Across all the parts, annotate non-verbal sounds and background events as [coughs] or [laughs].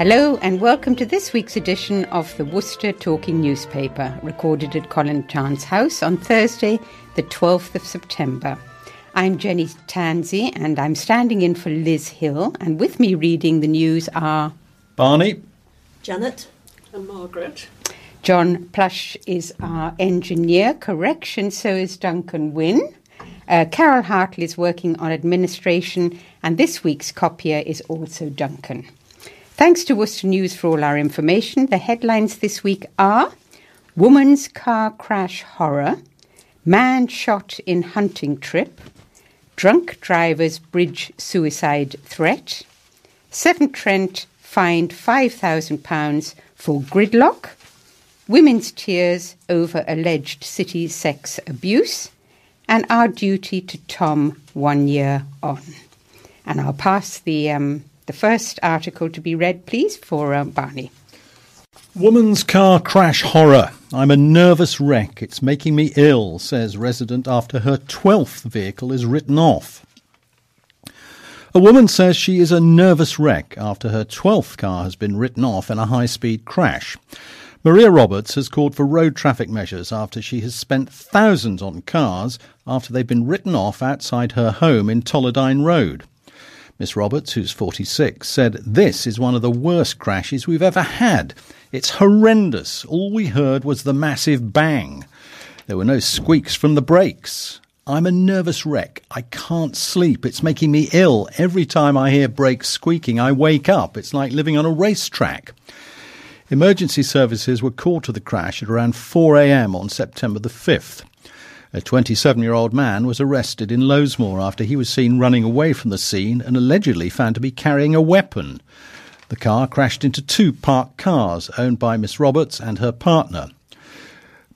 Hello, and welcome to this week's edition of the Worcester Talking Newspaper, recorded at Colin Chance House on Thursday, the 12th of September. I'm Jenny Tansey, and I'm standing in for Liz Hill, and with me reading the news are Barney, Janet, and Margaret. John Plush is our engineer. Correction, so is Duncan Wynne. Uh, Carol Hartley is working on administration, and this week's copier is also Duncan. Thanks to Worcester News for all our information. The headlines this week are Woman's car crash horror, man shot in hunting trip, drunk driver's bridge suicide threat, Severn Trent fined £5,000 for gridlock, women's tears over alleged city sex abuse, and our duty to Tom one year on. And I'll pass the um, the first article to be read, please, for uh, Barney. Woman's car crash horror. I'm a nervous wreck. It's making me ill, says resident after her 12th vehicle is written off. A woman says she is a nervous wreck after her 12th car has been written off in a high speed crash. Maria Roberts has called for road traffic measures after she has spent thousands on cars after they've been written off outside her home in Tolladine Road. Miss Roberts, who's 46, said, This is one of the worst crashes we've ever had. It's horrendous. All we heard was the massive bang. There were no squeaks from the brakes. I'm a nervous wreck. I can't sleep. It's making me ill. Every time I hear brakes squeaking, I wake up. It's like living on a racetrack. Emergency services were called to the crash at around 4 a.m. on September the 5th. A 27 year old man was arrested in Lowesmoor after he was seen running away from the scene and allegedly found to be carrying a weapon. The car crashed into two parked cars owned by Miss Roberts and her partner.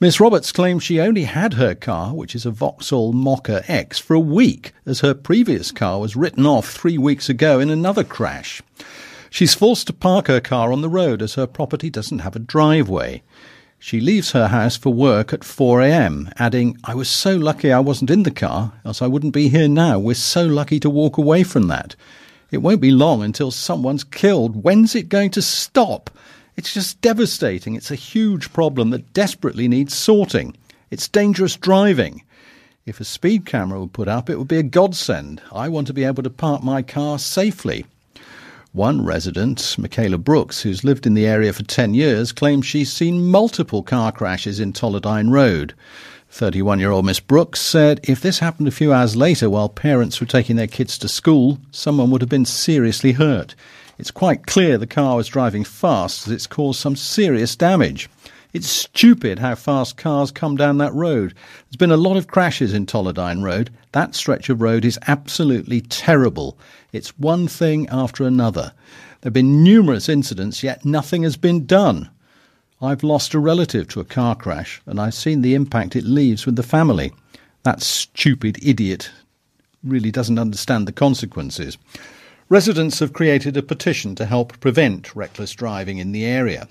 Miss Roberts claims she only had her car, which is a Vauxhall Mokka X, for a week, as her previous car was written off three weeks ago in another crash. She's forced to park her car on the road as her property doesn't have a driveway. She leaves her house for work at 4 a.m., adding, I was so lucky I wasn't in the car, else I wouldn't be here now. We're so lucky to walk away from that. It won't be long until someone's killed. When's it going to stop? It's just devastating. It's a huge problem that desperately needs sorting. It's dangerous driving. If a speed camera were put up, it would be a godsend. I want to be able to park my car safely. One resident, Michaela Brooks, who's lived in the area for 10 years, claims she's seen multiple car crashes in Tolladine Road. 31 year old Miss Brooks said if this happened a few hours later while parents were taking their kids to school, someone would have been seriously hurt. It's quite clear the car was driving fast as it's caused some serious damage. It's stupid how fast cars come down that road. There's been a lot of crashes in Tolladine Road. That stretch of road is absolutely terrible. It's one thing after another. There have been numerous incidents, yet nothing has been done. I've lost a relative to a car crash, and I've seen the impact it leaves with the family. That stupid idiot really doesn't understand the consequences. Residents have created a petition to help prevent reckless driving in the area.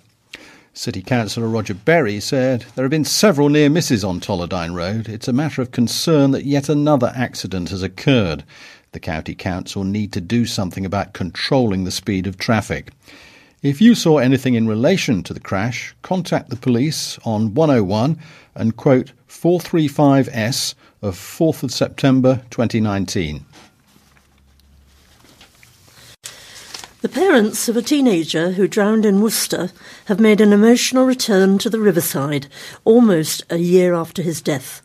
City Councillor Roger Berry said there have been several near misses on Tolladine Road. It's a matter of concern that yet another accident has occurred. The County Council need to do something about controlling the speed of traffic. If you saw anything in relation to the crash, contact the police on 101 and quote 435S of 4th of September 2019. The parents of a teenager who drowned in Worcester have made an emotional return to the riverside almost a year after his death.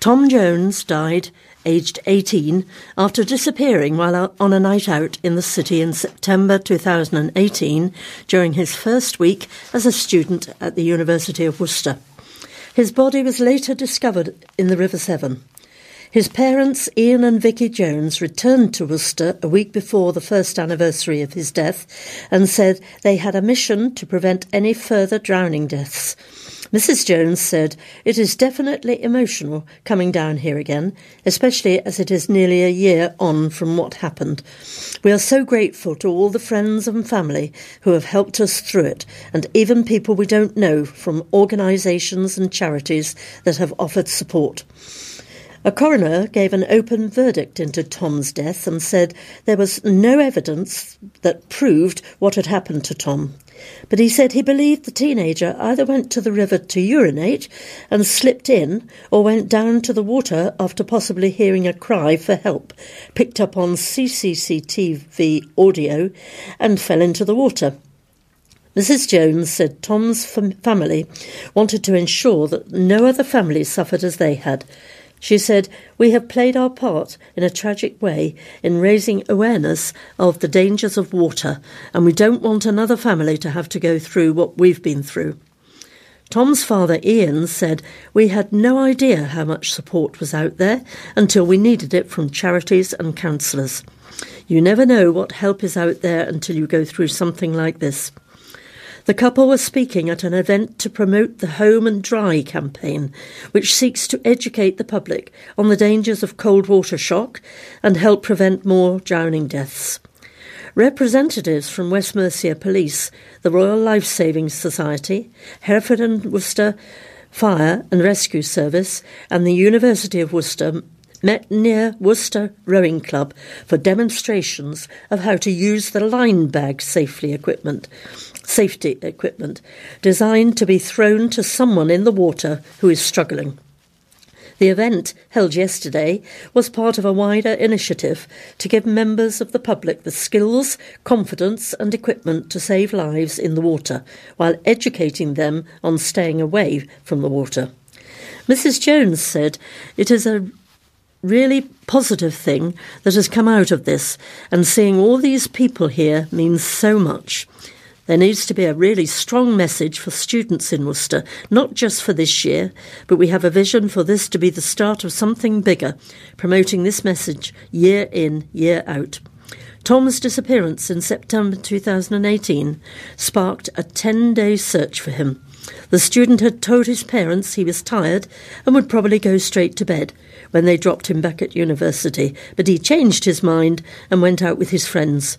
Tom Jones died aged 18 after disappearing while on a night out in the city in September 2018 during his first week as a student at the University of Worcester. His body was later discovered in the River Severn. His parents, Ian and Vicky Jones, returned to Worcester a week before the first anniversary of his death and said they had a mission to prevent any further drowning deaths. Mrs. Jones said, It is definitely emotional coming down here again, especially as it is nearly a year on from what happened. We are so grateful to all the friends and family who have helped us through it, and even people we don't know from organisations and charities that have offered support. A coroner gave an open verdict into Tom's death and said there was no evidence that proved what had happened to Tom. But he said he believed the teenager either went to the river to urinate and slipped in, or went down to the water after possibly hearing a cry for help, picked up on CCTV audio, and fell into the water. Mrs. Jones said Tom's fam- family wanted to ensure that no other family suffered as they had. She said, We have played our part in a tragic way in raising awareness of the dangers of water, and we don't want another family to have to go through what we've been through. Tom's father, Ian, said, We had no idea how much support was out there until we needed it from charities and counsellors. You never know what help is out there until you go through something like this. The couple was speaking at an event to promote the Home and Dry campaign, which seeks to educate the public on the dangers of cold water shock and help prevent more drowning deaths. Representatives from West Mercia Police, the Royal Life Saving Society, Hereford and Worcester Fire and Rescue Service, and the University of Worcester met near Worcester Rowing Club for demonstrations of how to use the line bag safely equipment safety equipment designed to be thrown to someone in the water who is struggling. The event, held yesterday, was part of a wider initiative to give members of the public the skills, confidence, and equipment to save lives in the water, while educating them on staying away from the water. Mrs. Jones said it is a really positive thing that has come out of this, and seeing all these people here means so much. There needs to be a really strong message for students in Worcester, not just for this year, but we have a vision for this to be the start of something bigger, promoting this message year in, year out. Tom's disappearance in September 2018 sparked a 10 day search for him. The student had told his parents he was tired and would probably go straight to bed when they dropped him back at university, but he changed his mind and went out with his friends.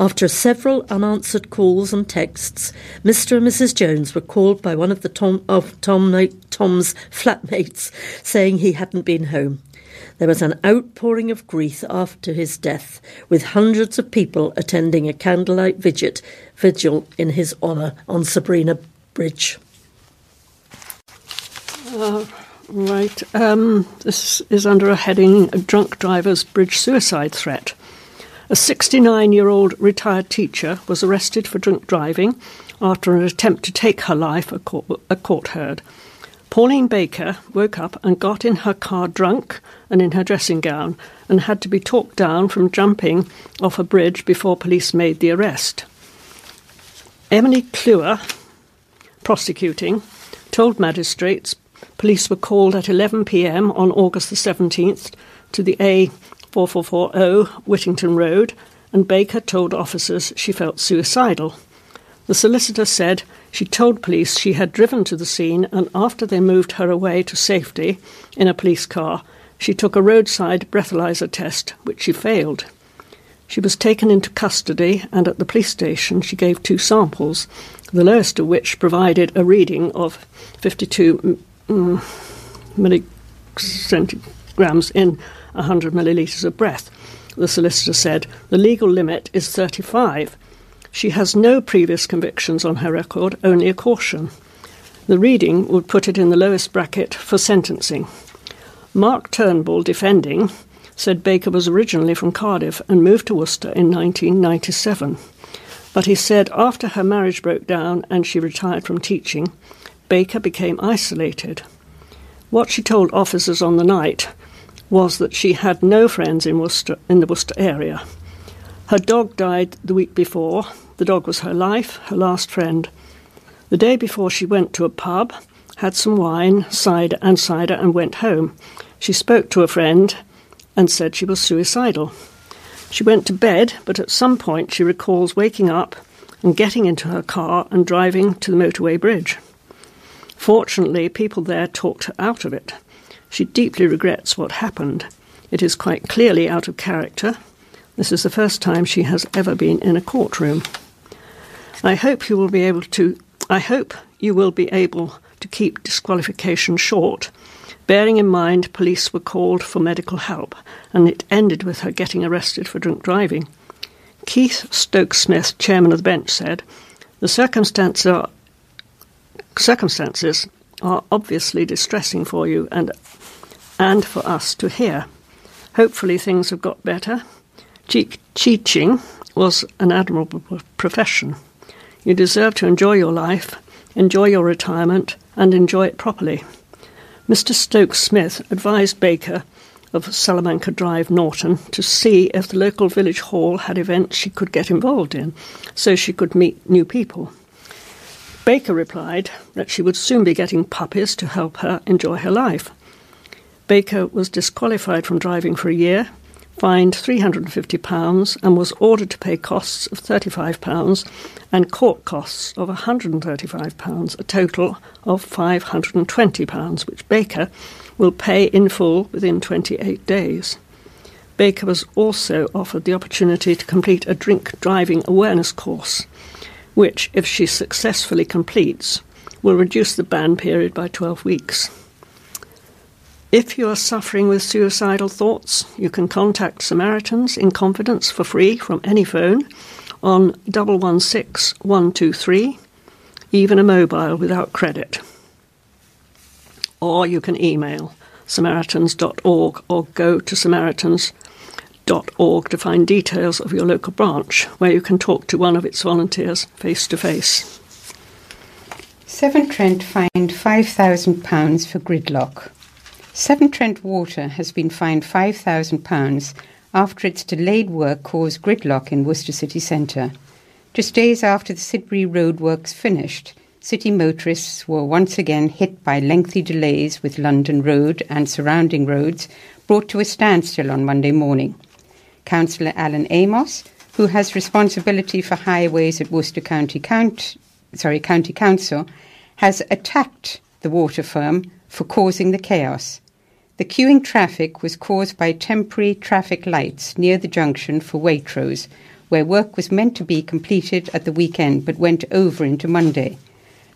After several unanswered calls and texts, Mr. and Mrs. Jones were called by one of the Tom of Tom Tom's flatmates saying he hadn't been home. There was an outpouring of grief after his death, with hundreds of people attending a candlelight vigil, in his honour on Sabrina Bridge. Uh, right. Um, this is under a heading Drunk Drivers Bridge Suicide Threat. A 69 year old retired teacher was arrested for drunk driving after an attempt to take her life, a court, a court heard. Pauline Baker woke up and got in her car drunk and in her dressing gown and had to be talked down from jumping off a bridge before police made the arrest. Emily Kluwer, prosecuting, told magistrates police were called at 11 pm on August the 17th to the A 4440 Whittington Road, and Baker told officers she felt suicidal. The solicitor said she told police she had driven to the scene, and after they moved her away to safety in a police car, she took a roadside breathalyzer test, which she failed. She was taken into custody, and at the police station she gave two samples, the lowest of which provided a reading of 52 mm, milligrams in 100 millilitres of breath. The solicitor said the legal limit is 35. She has no previous convictions on her record, only a caution. The reading would put it in the lowest bracket for sentencing. Mark Turnbull, defending, said Baker was originally from Cardiff and moved to Worcester in 1997. But he said after her marriage broke down and she retired from teaching, Baker became isolated. What she told officers on the night was that she had no friends in Worcester in the Worcester area. Her dog died the week before. The dog was her life, her last friend. The day before she went to a pub, had some wine, cider and cider and went home. She spoke to a friend and said she was suicidal. She went to bed, but at some point she recalls waking up and getting into her car and driving to the motorway bridge. Fortunately, people there talked her out of it. She deeply regrets what happened. It is quite clearly out of character. This is the first time she has ever been in a courtroom. I hope you will be able to I hope you will be able to keep disqualification short, bearing in mind police were called for medical help and it ended with her getting arrested for drunk driving. Keith Stokes Smith, chairman of the bench, said, The circumstances are, circumstances are obviously distressing for you and, and for us to hear. Hopefully, things have got better. Teaching was an admirable profession. You deserve to enjoy your life, enjoy your retirement, and enjoy it properly. Mr. Stokes Smith advised Baker of Salamanca Drive, Norton, to see if the local village hall had events she could get involved in, so she could meet new people. Baker replied that she would soon be getting puppies to help her enjoy her life. Baker was disqualified from driving for a year, fined £350, and was ordered to pay costs of £35 and court costs of £135, a total of £520, which Baker will pay in full within 28 days. Baker was also offered the opportunity to complete a drink driving awareness course, which, if she successfully completes, will reduce the ban period by 12 weeks. If you are suffering with suicidal thoughts, you can contact Samaritans in confidence for free from any phone on 116 123, even a mobile without credit or you can email samaritans.org or go to samaritans.org to find details of your local branch where you can talk to one of its volunteers face to face. Severn Trent fined £5,000 for gridlock. Severn Trent Water has been fined £5,000 after its delayed work caused gridlock in Worcester city centre. Just days after the Sidbury roadworks finished, City motorists were once again hit by lengthy delays with London Road and surrounding roads brought to a standstill on Monday morning. Councillor Alan Amos, who has responsibility for highways at Worcester County, Count, sorry, County Council, has attacked the water firm for causing the chaos. The queuing traffic was caused by temporary traffic lights near the junction for Waitrose, where work was meant to be completed at the weekend but went over into Monday.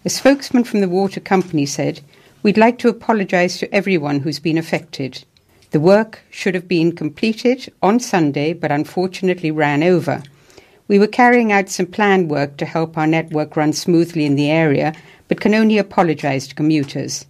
A spokesman from the water company said, We'd like to apologise to everyone who's been affected. The work should have been completed on Sunday, but unfortunately ran over. We were carrying out some planned work to help our network run smoothly in the area, but can only apologise to commuters.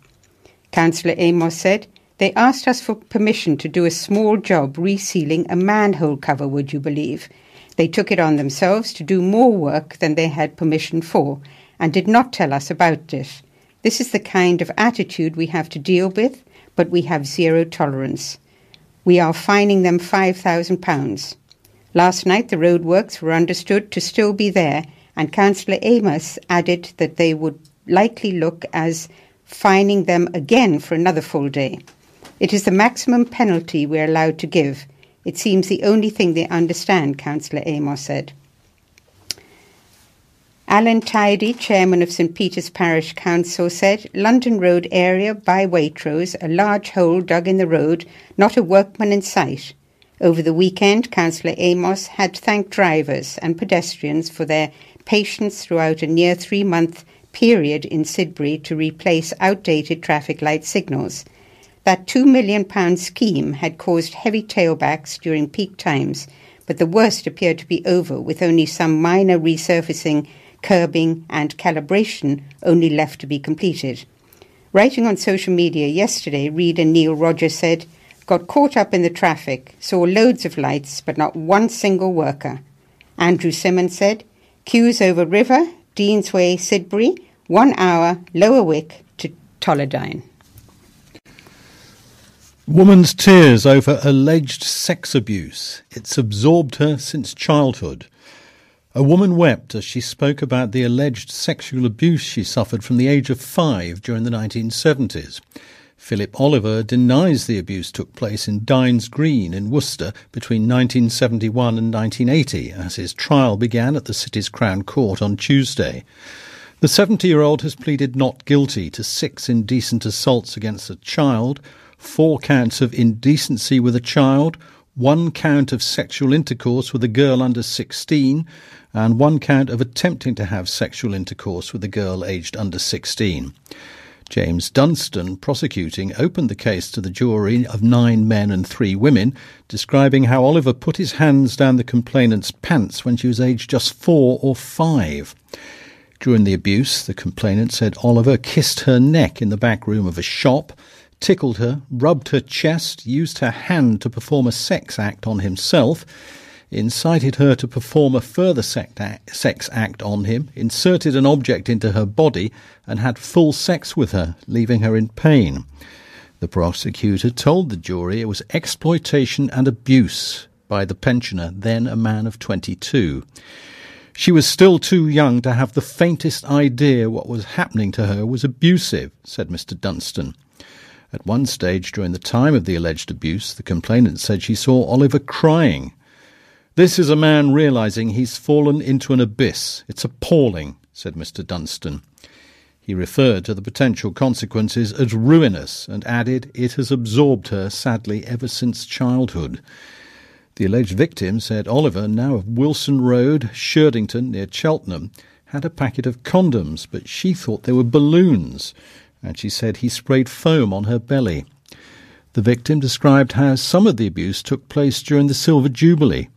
Councillor Amos said, They asked us for permission to do a small job resealing a manhole cover, would you believe? They took it on themselves to do more work than they had permission for, and did not tell us about it. This is the kind of attitude we have to deal with, but we have zero tolerance. We are fining them £5,000. Last night the roadworks were understood to still be there, and Councillor Amos added that they would likely look as fining them again for another full day. It is the maximum penalty we are allowed to give. It seems the only thing they understand, Councillor Amos said. Alan Tidy, chairman of St Peter's Parish Council, said London Road area by Waitrose, a large hole dug in the road, not a workman in sight. Over the weekend, Councillor Amos had thanked drivers and pedestrians for their patience throughout a near three month period in Sidbury to replace outdated traffic light signals. That £2 million scheme had caused heavy tailbacks during peak times, but the worst appeared to be over, with only some minor resurfacing curbing, and calibration only left to be completed. Writing on social media yesterday, reader Neil Rogers said, Got caught up in the traffic, saw loads of lights, but not one single worker. Andrew Simmons said, Queues over River, Deansway, Sidbury, one hour, Lower Wick to Tolladine. Woman's tears over alleged sex abuse. It's absorbed her since childhood. A woman wept as she spoke about the alleged sexual abuse she suffered from the age of five during the 1970s. Philip Oliver denies the abuse took place in Dines Green in Worcester between 1971 and 1980 as his trial began at the city's Crown Court on Tuesday. The 70 year old has pleaded not guilty to six indecent assaults against a child, four counts of indecency with a child, one count of sexual intercourse with a girl under 16, and one count of attempting to have sexual intercourse with a girl aged under 16. James Dunstan, prosecuting, opened the case to the jury of nine men and three women, describing how Oliver put his hands down the complainant's pants when she was aged just four or five. During the abuse, the complainant said Oliver kissed her neck in the back room of a shop, tickled her, rubbed her chest, used her hand to perform a sex act on himself, incited her to perform a further sex act on him, inserted an object into her body, and had full sex with her, leaving her in pain. The prosecutor told the jury it was exploitation and abuse by the pensioner, then a man of 22. She was still too young to have the faintest idea what was happening to her was abusive, said Mr. Dunstan. At one stage during the time of the alleged abuse, the complainant said she saw Oliver crying. This is a man realizing he's fallen into an abyss. It's appalling, said Mr. Dunstan. He referred to the potential consequences as ruinous and added it has absorbed her sadly ever since childhood. The alleged victim said Oliver, now of Wilson Road, Shurdington, near Cheltenham, had a packet of condoms, but she thought they were balloons, and she said he sprayed foam on her belly. The victim described how some of the abuse took place during the Silver Jubilee,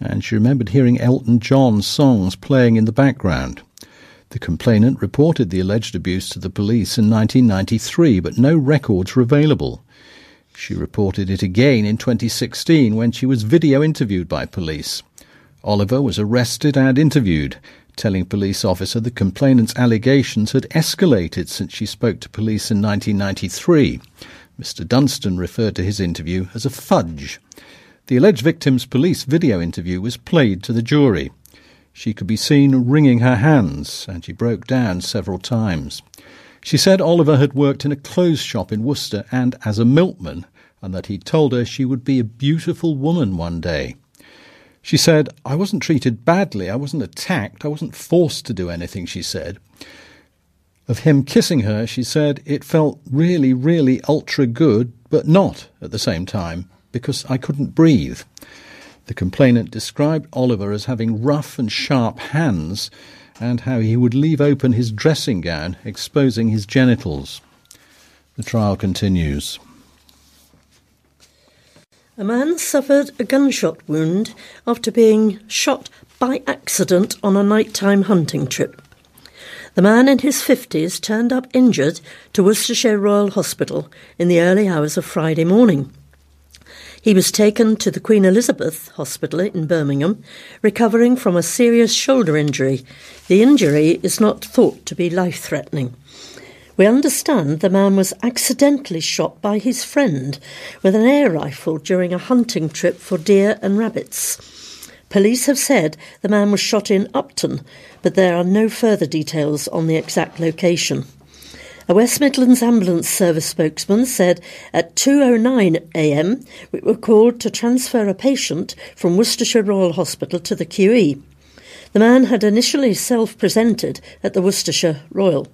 and she remembered hearing Elton John songs playing in the background. The complainant reported the alleged abuse to the police in 1993, but no records were available. She reported it again in 2016 when she was video interviewed by police. Oliver was arrested and interviewed, telling police officer the complainant's allegations had escalated since she spoke to police in 1993. Mr. Dunstan referred to his interview as a fudge. The alleged victim's police video interview was played to the jury. She could be seen wringing her hands, and she broke down several times. She said Oliver had worked in a clothes shop in Worcester and as a milkman, and that he'd told her she would be a beautiful woman one day. She said, I wasn't treated badly, I wasn't attacked, I wasn't forced to do anything, she said. Of him kissing her, she said, it felt really, really ultra good, but not at the same time, because I couldn't breathe. The complainant described Oliver as having rough and sharp hands, and how he would leave open his dressing gown, exposing his genitals. The trial continues. A man suffered a gunshot wound after being shot by accident on a nighttime hunting trip. The man in his 50s turned up injured to Worcestershire Royal Hospital in the early hours of Friday morning. He was taken to the Queen Elizabeth Hospital in Birmingham, recovering from a serious shoulder injury. The injury is not thought to be life threatening. We understand the man was accidentally shot by his friend with an air rifle during a hunting trip for deer and rabbits. Police have said the man was shot in Upton, but there are no further details on the exact location. A West Midlands Ambulance Service spokesman said at 2:09 a.m. we were called to transfer a patient from Worcestershire Royal Hospital to the QE. The man had initially self-presented at the Worcestershire Royal.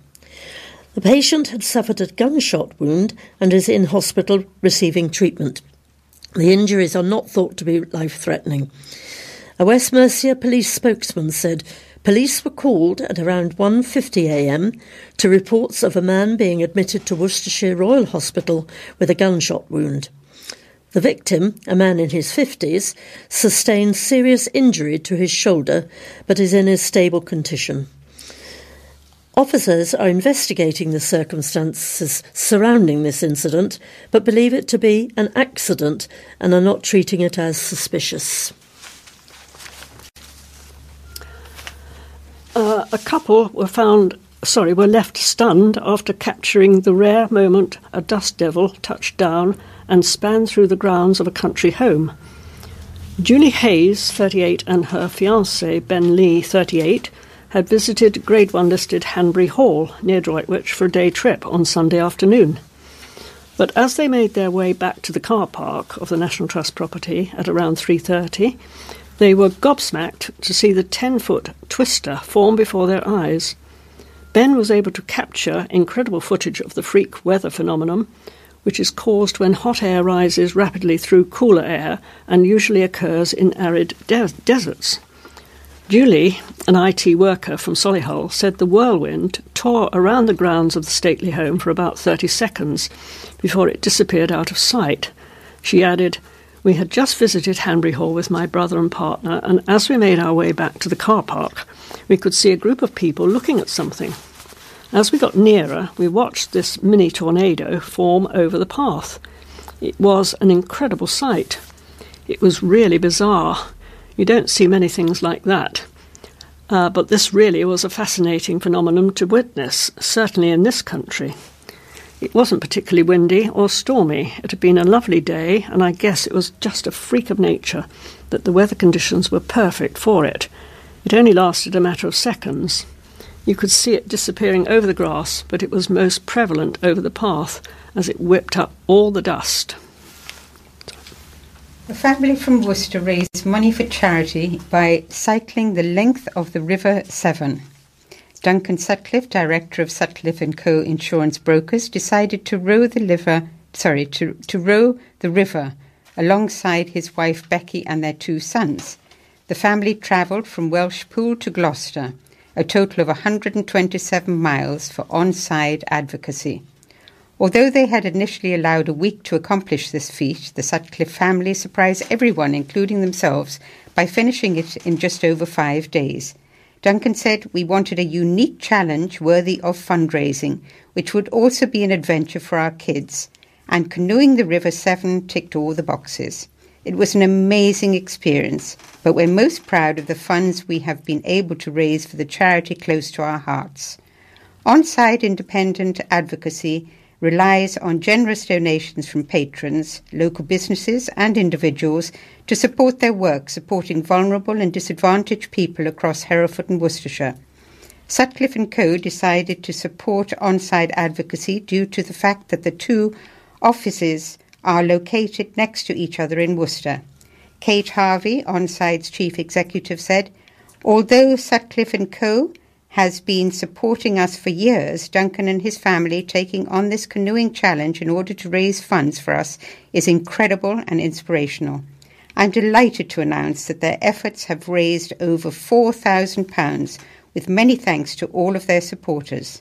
The patient had suffered a gunshot wound and is in hospital receiving treatment. The injuries are not thought to be life threatening. A West Mercia police spokesman said police were called at around 1:50 a.m. to reports of a man being admitted to Worcestershire Royal Hospital with a gunshot wound. The victim, a man in his 50s, sustained serious injury to his shoulder but is in a stable condition. Officers are investigating the circumstances surrounding this incident, but believe it to be an accident and are not treating it as suspicious. Uh, a couple were found, sorry, were left stunned after capturing the rare moment a dust devil touched down and span through the grounds of a country home. Julie Hayes, 38, and her fiancé, Ben Lee, 38, had visited Grade 1 listed Hanbury Hall near Droitwich for a day trip on Sunday afternoon. But as they made their way back to the car park of the National Trust property at around 3:30, they were gobsmacked to see the 10-foot twister form before their eyes. Ben was able to capture incredible footage of the freak weather phenomenon, which is caused when hot air rises rapidly through cooler air and usually occurs in arid de- deserts. Julie, an IT worker from Solihull, said the whirlwind tore around the grounds of the stately home for about 30 seconds before it disappeared out of sight. She added, We had just visited Hanbury Hall with my brother and partner, and as we made our way back to the car park, we could see a group of people looking at something. As we got nearer, we watched this mini tornado form over the path. It was an incredible sight. It was really bizarre. You don't see many things like that. Uh, but this really was a fascinating phenomenon to witness, certainly in this country. It wasn't particularly windy or stormy. It had been a lovely day, and I guess it was just a freak of nature that the weather conditions were perfect for it. It only lasted a matter of seconds. You could see it disappearing over the grass, but it was most prevalent over the path as it whipped up all the dust. A family from Worcester raised money for charity by cycling the length of the River Severn. Duncan Sutcliffe, director of Sutcliffe and Co. Insurance Brokers, decided to row the river, sorry, to, to row the river alongside his wife Becky and their two sons. The family travelled from Welshpool to Gloucester, a total of 127 miles for Onside advocacy. Although they had initially allowed a week to accomplish this feat, the Sutcliffe family surprised everyone, including themselves, by finishing it in just over five days. Duncan said, We wanted a unique challenge worthy of fundraising, which would also be an adventure for our kids. And canoeing the River Severn ticked all the boxes. It was an amazing experience, but we're most proud of the funds we have been able to raise for the charity close to our hearts. On site independent advocacy relies on generous donations from patrons, local businesses, and individuals to support their work supporting vulnerable and disadvantaged people across Hereford and Worcestershire. Sutcliffe and Co. decided to support on-site advocacy due to the fact that the two offices are located next to each other in Worcester. Kate Harvey, on-site's chief executive, said, Although Sutcliffe and Co has been supporting us for years, Duncan and his family taking on this canoeing challenge in order to raise funds for us is incredible and inspirational. I'm delighted to announce that their efforts have raised over £4,000, with many thanks to all of their supporters.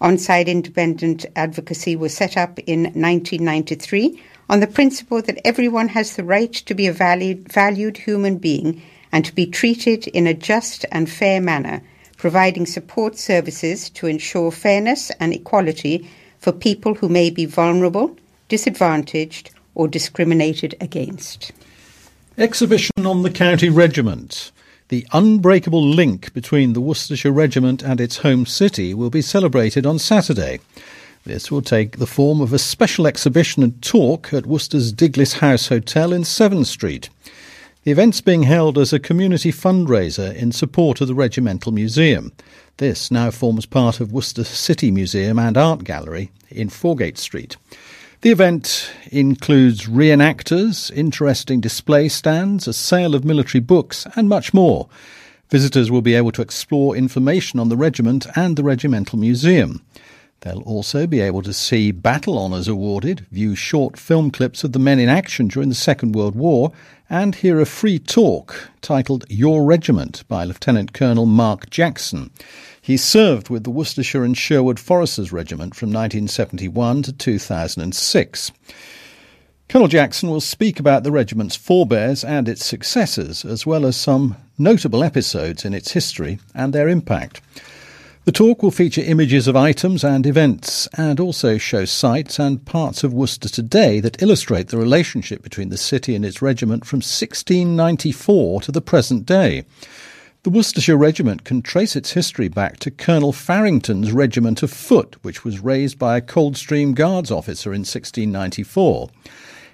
On-site independent advocacy was set up in 1993 on the principle that everyone has the right to be a valued, valued human being and to be treated in a just and fair manner – providing support services to ensure fairness and equality for people who may be vulnerable, disadvantaged, or discriminated against. Exhibition on the County Regiment. The unbreakable link between the Worcestershire Regiment and its home city will be celebrated on Saturday. This will take the form of a special exhibition and talk at Worcester's Diglis House Hotel in Severn Street. The event's being held as a community fundraiser in support of the Regimental Museum. This now forms part of Worcester City Museum and Art Gallery in Foregate Street. The event includes reenactors, interesting display stands, a sale of military books, and much more. Visitors will be able to explore information on the regiment and the Regimental Museum. They'll also be able to see battle honours awarded, view short film clips of the men in action during the Second World War, and hear a free talk titled Your Regiment by Lieutenant Colonel Mark Jackson. He served with the Worcestershire and Sherwood Foresters Regiment from 1971 to 2006. Colonel Jackson will speak about the regiment's forebears and its successors, as well as some notable episodes in its history and their impact. The talk will feature images of items and events and also show sites and parts of Worcester today that illustrate the relationship between the city and its regiment from 1694 to the present day. The Worcestershire Regiment can trace its history back to Colonel Farrington's Regiment of Foot, which was raised by a Coldstream Guards officer in 1694.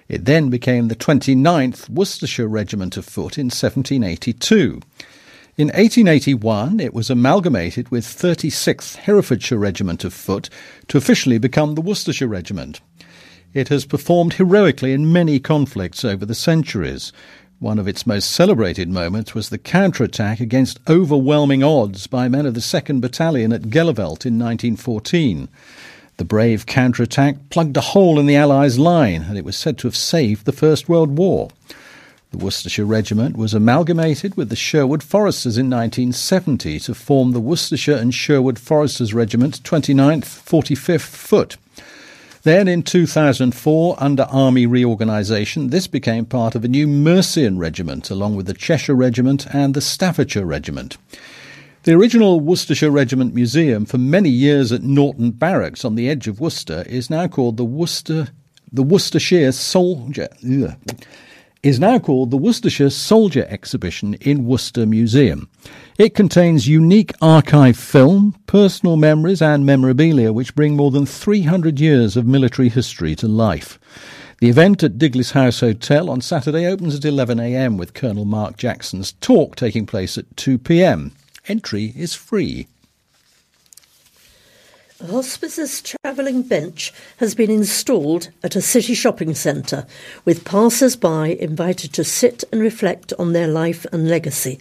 It then became the 29th Worcestershire Regiment of Foot in 1782. In 1881, it was amalgamated with 36th Herefordshire Regiment of Foot to officially become the Worcestershire Regiment. It has performed heroically in many conflicts over the centuries. One of its most celebrated moments was the counterattack against overwhelming odds by men of the 2nd Battalion at Gheluvelt in 1914. The brave counterattack plugged a hole in the Allies' line, and it was said to have saved the First World War. The Worcestershire Regiment was amalgamated with the Sherwood Foresters in 1970 to form the Worcestershire and Sherwood Foresters Regiment 29th 45th Foot. Then in 2004, under Army reorganisation, this became part of a new Mercian Regiment, along with the Cheshire Regiment and the Staffordshire Regiment. The original Worcestershire Regiment Museum, for many years at Norton Barracks on the edge of Worcester, is now called the Worcester the Worcestershire Soldier. Ugh is now called the Worcestershire Soldier Exhibition in Worcester Museum. It contains unique archive film, personal memories, and memorabilia which bring more than 300 years of military history to life. The event at Diglis House Hotel on Saturday opens at 11am with Colonel Mark Jackson's talk taking place at 2pm. Entry is free. A hospice's travelling bench has been installed at a city shopping centre, with passers by invited to sit and reflect on their life and legacy.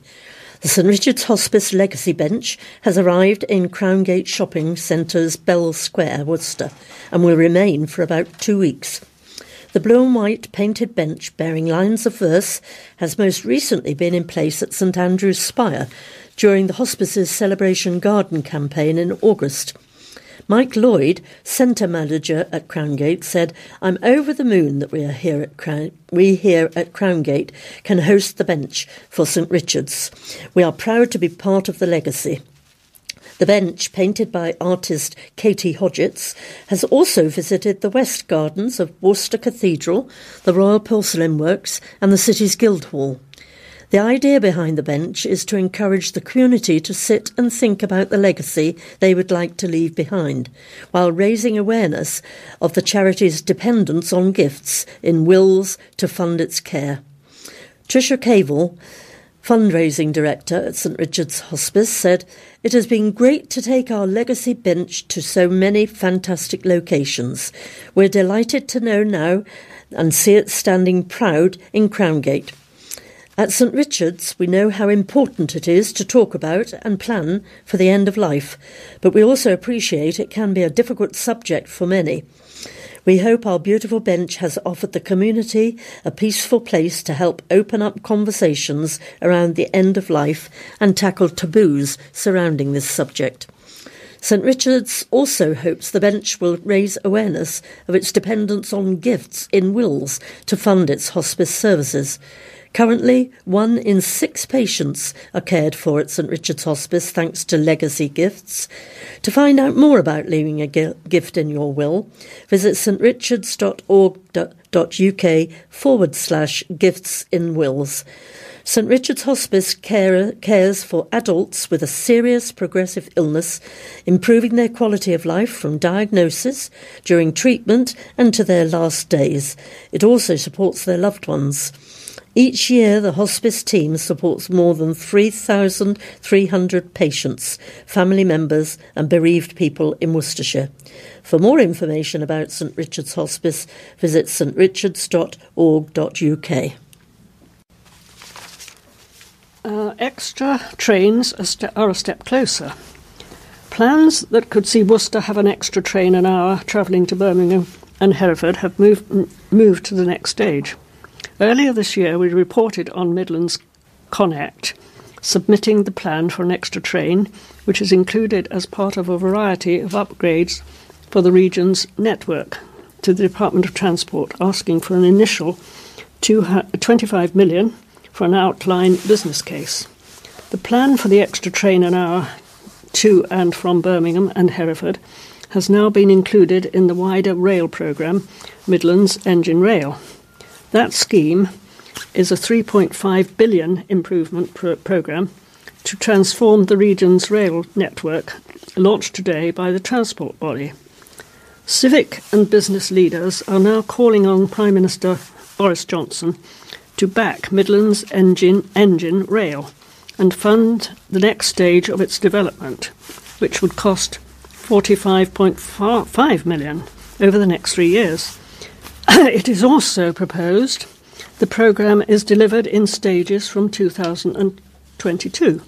The St Richard's Hospice Legacy Bench has arrived in Crowngate Shopping Centre's Bell Square, Worcester, and will remain for about two weeks. The blue and white painted bench bearing lines of verse has most recently been in place at St Andrew's Spire during the hospice's Celebration Garden campaign in August. Mike Lloyd, centre manager at Crowngate, said, "I'm over the moon that we are here at Crown- we here at Crowngate can host the bench for St Richard's. We are proud to be part of the legacy." The bench, painted by artist Katie Hodgetts, has also visited the West Gardens of Worcester Cathedral, the Royal Porcelain Works, and the city's Guildhall. The idea behind the bench is to encourage the community to sit and think about the legacy they would like to leave behind, while raising awareness of the charity's dependence on gifts in wills to fund its care. Tricia Cavell, fundraising director at St Richard's Hospice, said, It has been great to take our legacy bench to so many fantastic locations. We're delighted to know now and see it standing proud in Crowngate. At St Richard's, we know how important it is to talk about and plan for the end of life, but we also appreciate it can be a difficult subject for many. We hope our beautiful bench has offered the community a peaceful place to help open up conversations around the end of life and tackle taboos surrounding this subject. St Richard's also hopes the bench will raise awareness of its dependence on gifts in wills to fund its hospice services. Currently, one in six patients are cared for at St Richard's Hospice thanks to legacy gifts. To find out more about leaving a gift in your will, visit strichards.org.uk forward slash gifts in wills. St Richard's Hospice care, cares for adults with a serious progressive illness, improving their quality of life from diagnosis, during treatment, and to their last days. It also supports their loved ones. Each year, the hospice team supports more than 3,300 patients, family members, and bereaved people in Worcestershire. For more information about St Richard's Hospice, visit strichards.org.uk. Uh, extra trains are, ste- are a step closer. Plans that could see Worcester have an extra train an hour travelling to Birmingham and Hereford have moved, moved to the next stage. Earlier this year, we reported on Midlands Connect submitting the plan for an extra train, which is included as part of a variety of upgrades for the region's network to the Department of Transport, asking for an initial 25 million for an outline business case. The plan for the extra train an hour to and from Birmingham and Hereford has now been included in the wider rail programme, Midlands Engine Rail. That scheme is a 3.5 billion improvement pro- programme to transform the region's rail network, launched today by the transport body. Civic and business leaders are now calling on Prime Minister Boris Johnson to back Midlands Engine, engine Rail and fund the next stage of its development, which would cost 45.5 million over the next three years. [coughs] it is also proposed The programme is delivered in stages from 2022.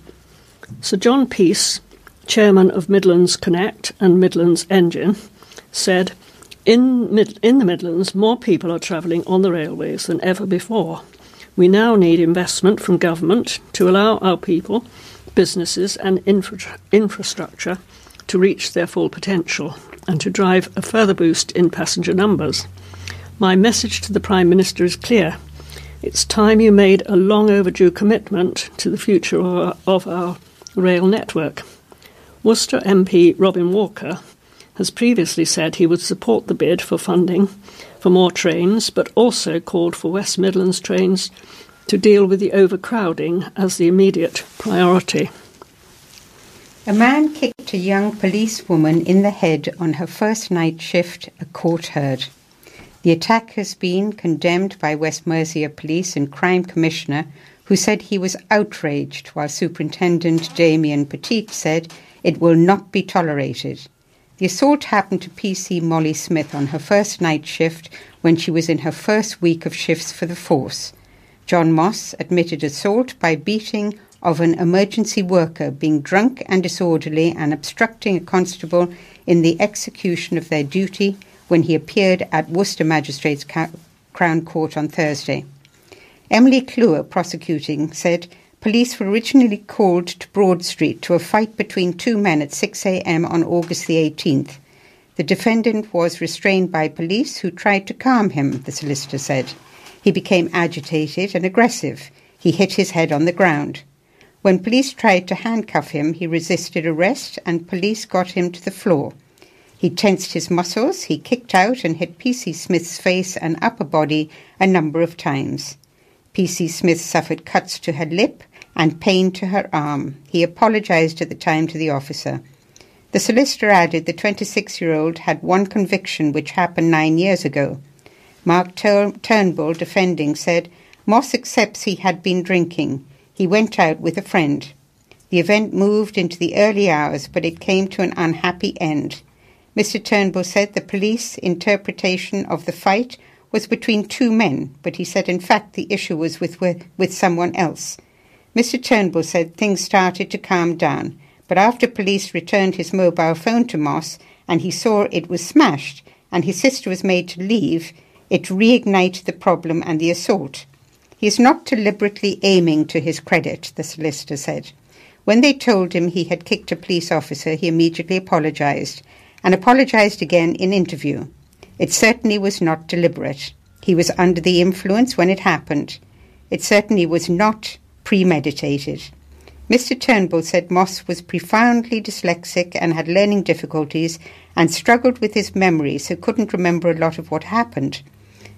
Sir John Peace, chairman of Midlands Connect and Midlands Engine, said, in, Mid- in the Midlands, more people are travelling on the railways than ever before. We now need investment from government to allow our people, businesses, and infra- infrastructure to reach their full potential and to drive a further boost in passenger numbers. My message to the Prime Minister is clear. It's time you made a long overdue commitment to the future of our, of our rail network. Worcester MP Robin Walker has previously said he would support the bid for funding for more trains, but also called for West Midlands trains to deal with the overcrowding as the immediate priority. A man kicked a young policewoman in the head on her first night shift, a court heard. The attack has been condemned by West Mercia Police and Crime Commissioner, who said he was outraged, while Superintendent Damien Petit said it will not be tolerated. The assault happened to PC Molly Smith on her first night shift when she was in her first week of shifts for the force. John Moss admitted assault by beating of an emergency worker being drunk and disorderly and obstructing a constable in the execution of their duty when he appeared at Worcester Magistrates Crown Court on Thursday. Emily Cluer, prosecuting, said Police were originally called to Broad Street to a fight between two men at 6 a.m. on August the 18th. The defendant was restrained by police who tried to calm him, the solicitor said. He became agitated and aggressive. He hit his head on the ground. When police tried to handcuff him, he resisted arrest and police got him to the floor. He tensed his muscles, he kicked out and hit PC Smith's face and upper body a number of times. PC Smith suffered cuts to her lip and pain to her arm. He apologized at the time to the officer. The solicitor added the 26 year old had one conviction which happened nine years ago. Mark Turnbull, defending, said Moss accepts he had been drinking. He went out with a friend. The event moved into the early hours, but it came to an unhappy end. Mr. Turnbull said the police interpretation of the fight was between two men, but he said in fact the issue was with, with, with someone else. Mr. Turnbull said things started to calm down, but after police returned his mobile phone to Moss and he saw it was smashed and his sister was made to leave, it reignited the problem and the assault. He is not deliberately aiming to his credit, the solicitor said. When they told him he had kicked a police officer, he immediately apologized, and apologized again in interview. It certainly was not deliberate. He was under the influence when it happened. It certainly was not premeditated. Mr. Turnbull said Moss was profoundly dyslexic and had learning difficulties and struggled with his memory, so couldn't remember a lot of what happened.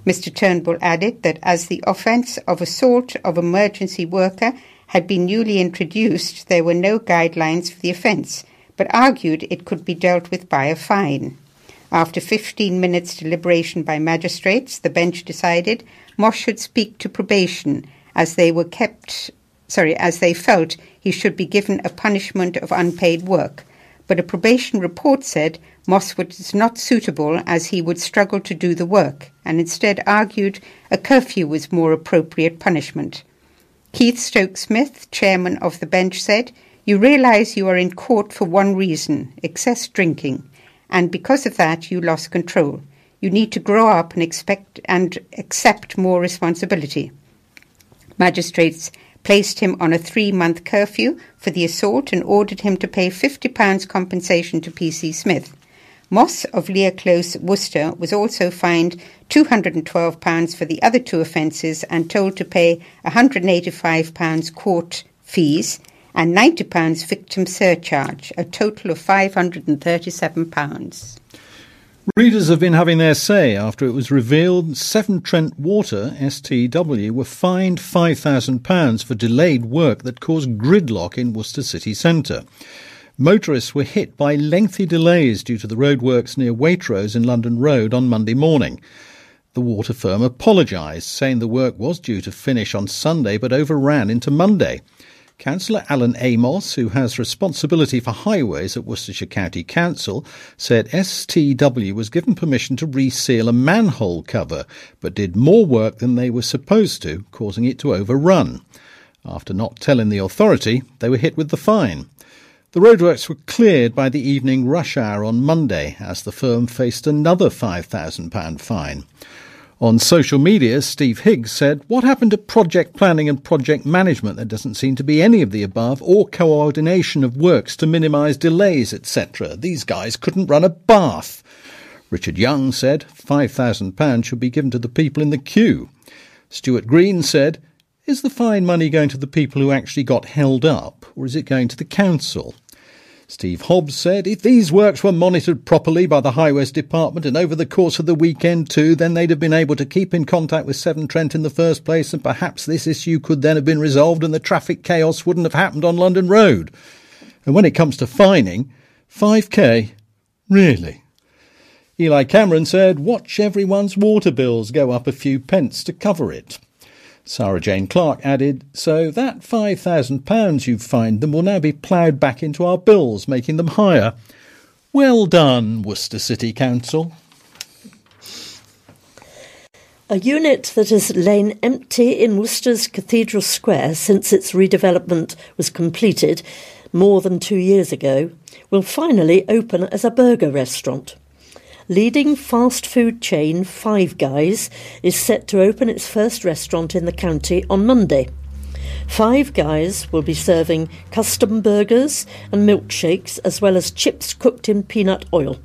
Mr. Turnbull added that as the offence of assault of emergency worker had been newly introduced, there were no guidelines for the offence, but argued it could be dealt with by a fine. After 15 minutes deliberation by magistrates, the bench decided Moss should speak to probation as they were kept sorry, as they felt he should be given a punishment of unpaid work. But a probation report said Moss was not suitable as he would struggle to do the work, and instead argued a curfew was more appropriate punishment. Keith Stokes Smith, chairman of the bench, said, You realize you are in court for one reason excess drinking, and because of that you lost control. You need to grow up and expect and accept more responsibility. Magistrates placed him on a three month curfew for the assault and ordered him to pay £50 compensation to PC Smith. Moss of Lear Close, Worcester, was also fined £212 for the other two offences and told to pay £185 court fees and £90 victim surcharge, a total of £537. Readers have been having their say after it was revealed Severn Trent Water, STW, were fined £5,000 for delayed work that caused gridlock in Worcester city centre. Motorists were hit by lengthy delays due to the roadworks near Waitrose in London Road on Monday morning. The water firm apologised, saying the work was due to finish on Sunday but overran into Monday. Councillor Alan Amos, who has responsibility for highways at Worcestershire County Council, said STW was given permission to reseal a manhole cover, but did more work than they were supposed to, causing it to overrun. After not telling the authority, they were hit with the fine. The roadworks were cleared by the evening rush hour on Monday as the firm faced another £5,000 fine. On social media, Steve Higgs said, What happened to project planning and project management? There doesn't seem to be any of the above or coordination of works to minimise delays, etc. These guys couldn't run a bath. Richard Young said, £5,000 should be given to the people in the queue. Stuart Green said, Is the fine money going to the people who actually got held up, or is it going to the council? Steve Hobbs said if these works were monitored properly by the Highways Department and over the course of the weekend too, then they'd have been able to keep in contact with Severn Trent in the first place, and perhaps this issue could then have been resolved and the traffic chaos wouldn't have happened on London Road. And when it comes to fining, 5k? Really? Eli Cameron said, watch everyone's water bills go up a few pence to cover it. Sarah Jane Clark added, So that £5,000 you've fined them will now be ploughed back into our bills, making them higher. Well done, Worcester City Council. A unit that has lain empty in Worcester's Cathedral Square since its redevelopment was completed more than two years ago will finally open as a burger restaurant. Leading fast food chain Five Guys is set to open its first restaurant in the county on Monday. Five Guys will be serving custom burgers and milkshakes as well as chips cooked in peanut oil.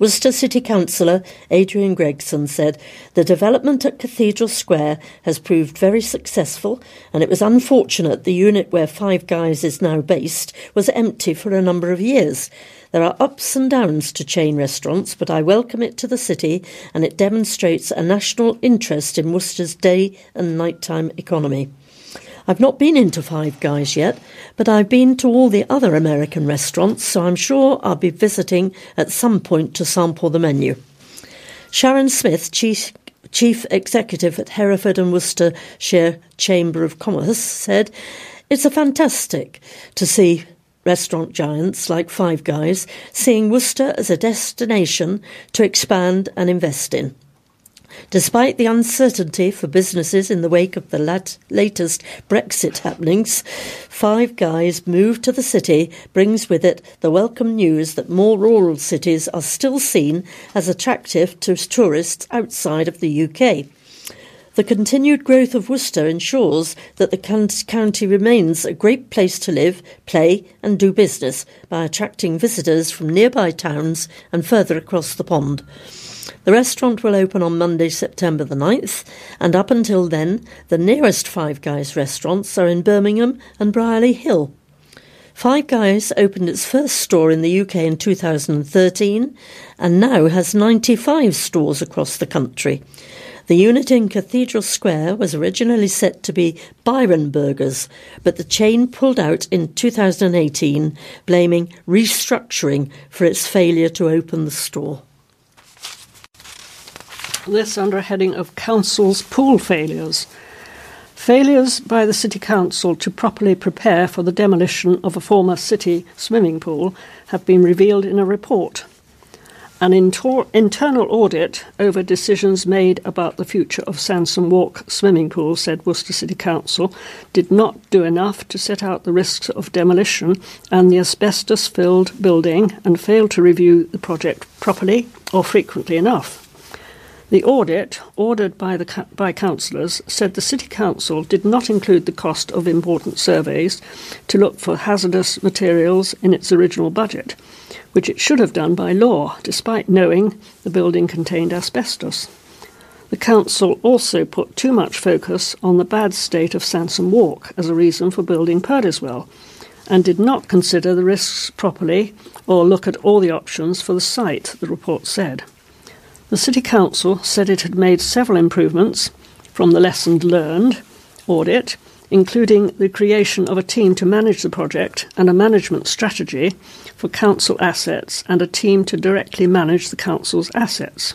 Worcester City Councillor Adrian Gregson said the development at Cathedral Square has proved very successful and it was unfortunate the unit where Five Guys is now based was empty for a number of years. There are ups and downs to chain restaurants, but I welcome it to the city and it demonstrates a national interest in Worcester's day and nighttime economy. I've not been into Five Guys yet, but I've been to all the other American restaurants, so I'm sure I'll be visiting at some point to sample the menu. Sharon Smith, Chief, Chief Executive at Hereford and Worcestershire Chamber of Commerce, said, It's a fantastic to see restaurant giants like Five Guys seeing Worcester as a destination to expand and invest in. Despite the uncertainty for businesses in the wake of the lat- latest Brexit happenings, Five Guys' move to the city brings with it the welcome news that more rural cities are still seen as attractive to tourists outside of the UK. The continued growth of Worcester ensures that the county remains a great place to live, play, and do business by attracting visitors from nearby towns and further across the pond. The restaurant will open on Monday, September the 9th, and up until then, the nearest Five Guys restaurants are in Birmingham and Brierley Hill. Five Guys opened its first store in the UK in 2013 and now has 95 stores across the country. The unit in Cathedral Square was originally set to be Byron Burgers, but the chain pulled out in 2018, blaming restructuring for its failure to open the store. This under heading of Council's pool failures. Failures by the City Council to properly prepare for the demolition of a former city swimming pool have been revealed in a report. An inter- internal audit over decisions made about the future of Sansome Walk swimming pool, said Worcester City Council, did not do enough to set out the risks of demolition and the asbestos filled building and failed to review the project properly or frequently enough. The audit, ordered by, the, by councillors, said the City Council did not include the cost of important surveys to look for hazardous materials in its original budget, which it should have done by law, despite knowing the building contained asbestos. The Council also put too much focus on the bad state of Sansome Walk as a reason for building Perdiswell, and did not consider the risks properly or look at all the options for the site, the report said. The City Council said it had made several improvements from the lessons learned audit, including the creation of a team to manage the project and a management strategy for council assets and a team to directly manage the council's assets.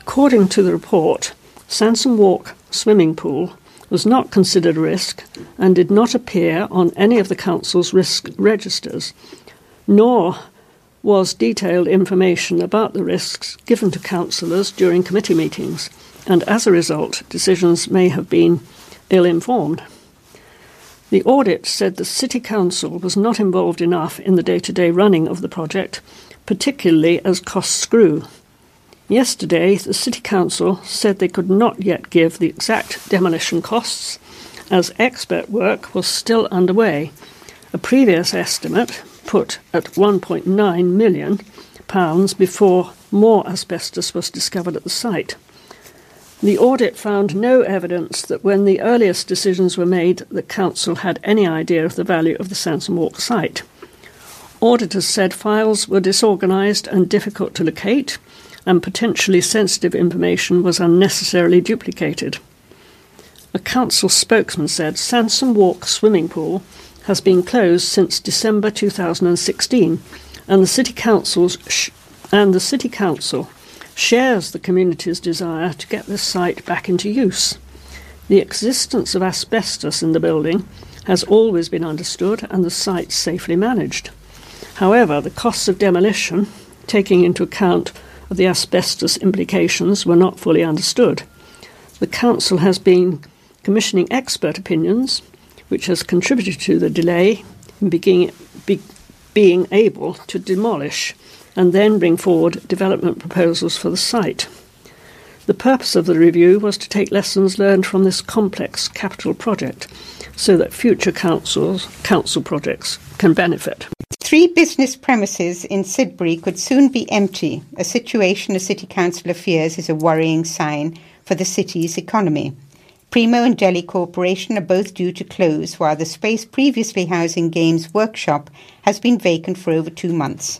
According to the report, Sansome Walk swimming pool was not considered a risk and did not appear on any of the Council's risk registers, nor was detailed information about the risks given to councillors during committee meetings, and as a result, decisions may have been ill informed. The audit said the City Council was not involved enough in the day to day running of the project, particularly as costs grew. Yesterday, the City Council said they could not yet give the exact demolition costs, as expert work was still underway. A previous estimate put at 1.9 million pounds before more asbestos was discovered at the site. The audit found no evidence that when the earliest decisions were made, the council had any idea of the value of the Sansome Walk site. Auditors said files were disorganised and difficult to locate, and potentially sensitive information was unnecessarily duplicated. A council spokesman said Sansome Walk swimming pool has been closed since December 2016, and the city council's sh- and the city council shares the community's desire to get this site back into use. The existence of asbestos in the building has always been understood and the site safely managed. However, the costs of demolition, taking into account of the asbestos implications, were not fully understood. The council has been commissioning expert opinions which has contributed to the delay in be, being able to demolish and then bring forward development proposals for the site. The purpose of the review was to take lessons learned from this complex capital project so that future councils, council projects can benefit. Three business premises in Sidbury could soon be empty, a situation a city councillor fears is a worrying sign for the city's economy. Primo and Delhi Corporation are both due to close, while the space previously housing Games Workshop has been vacant for over two months.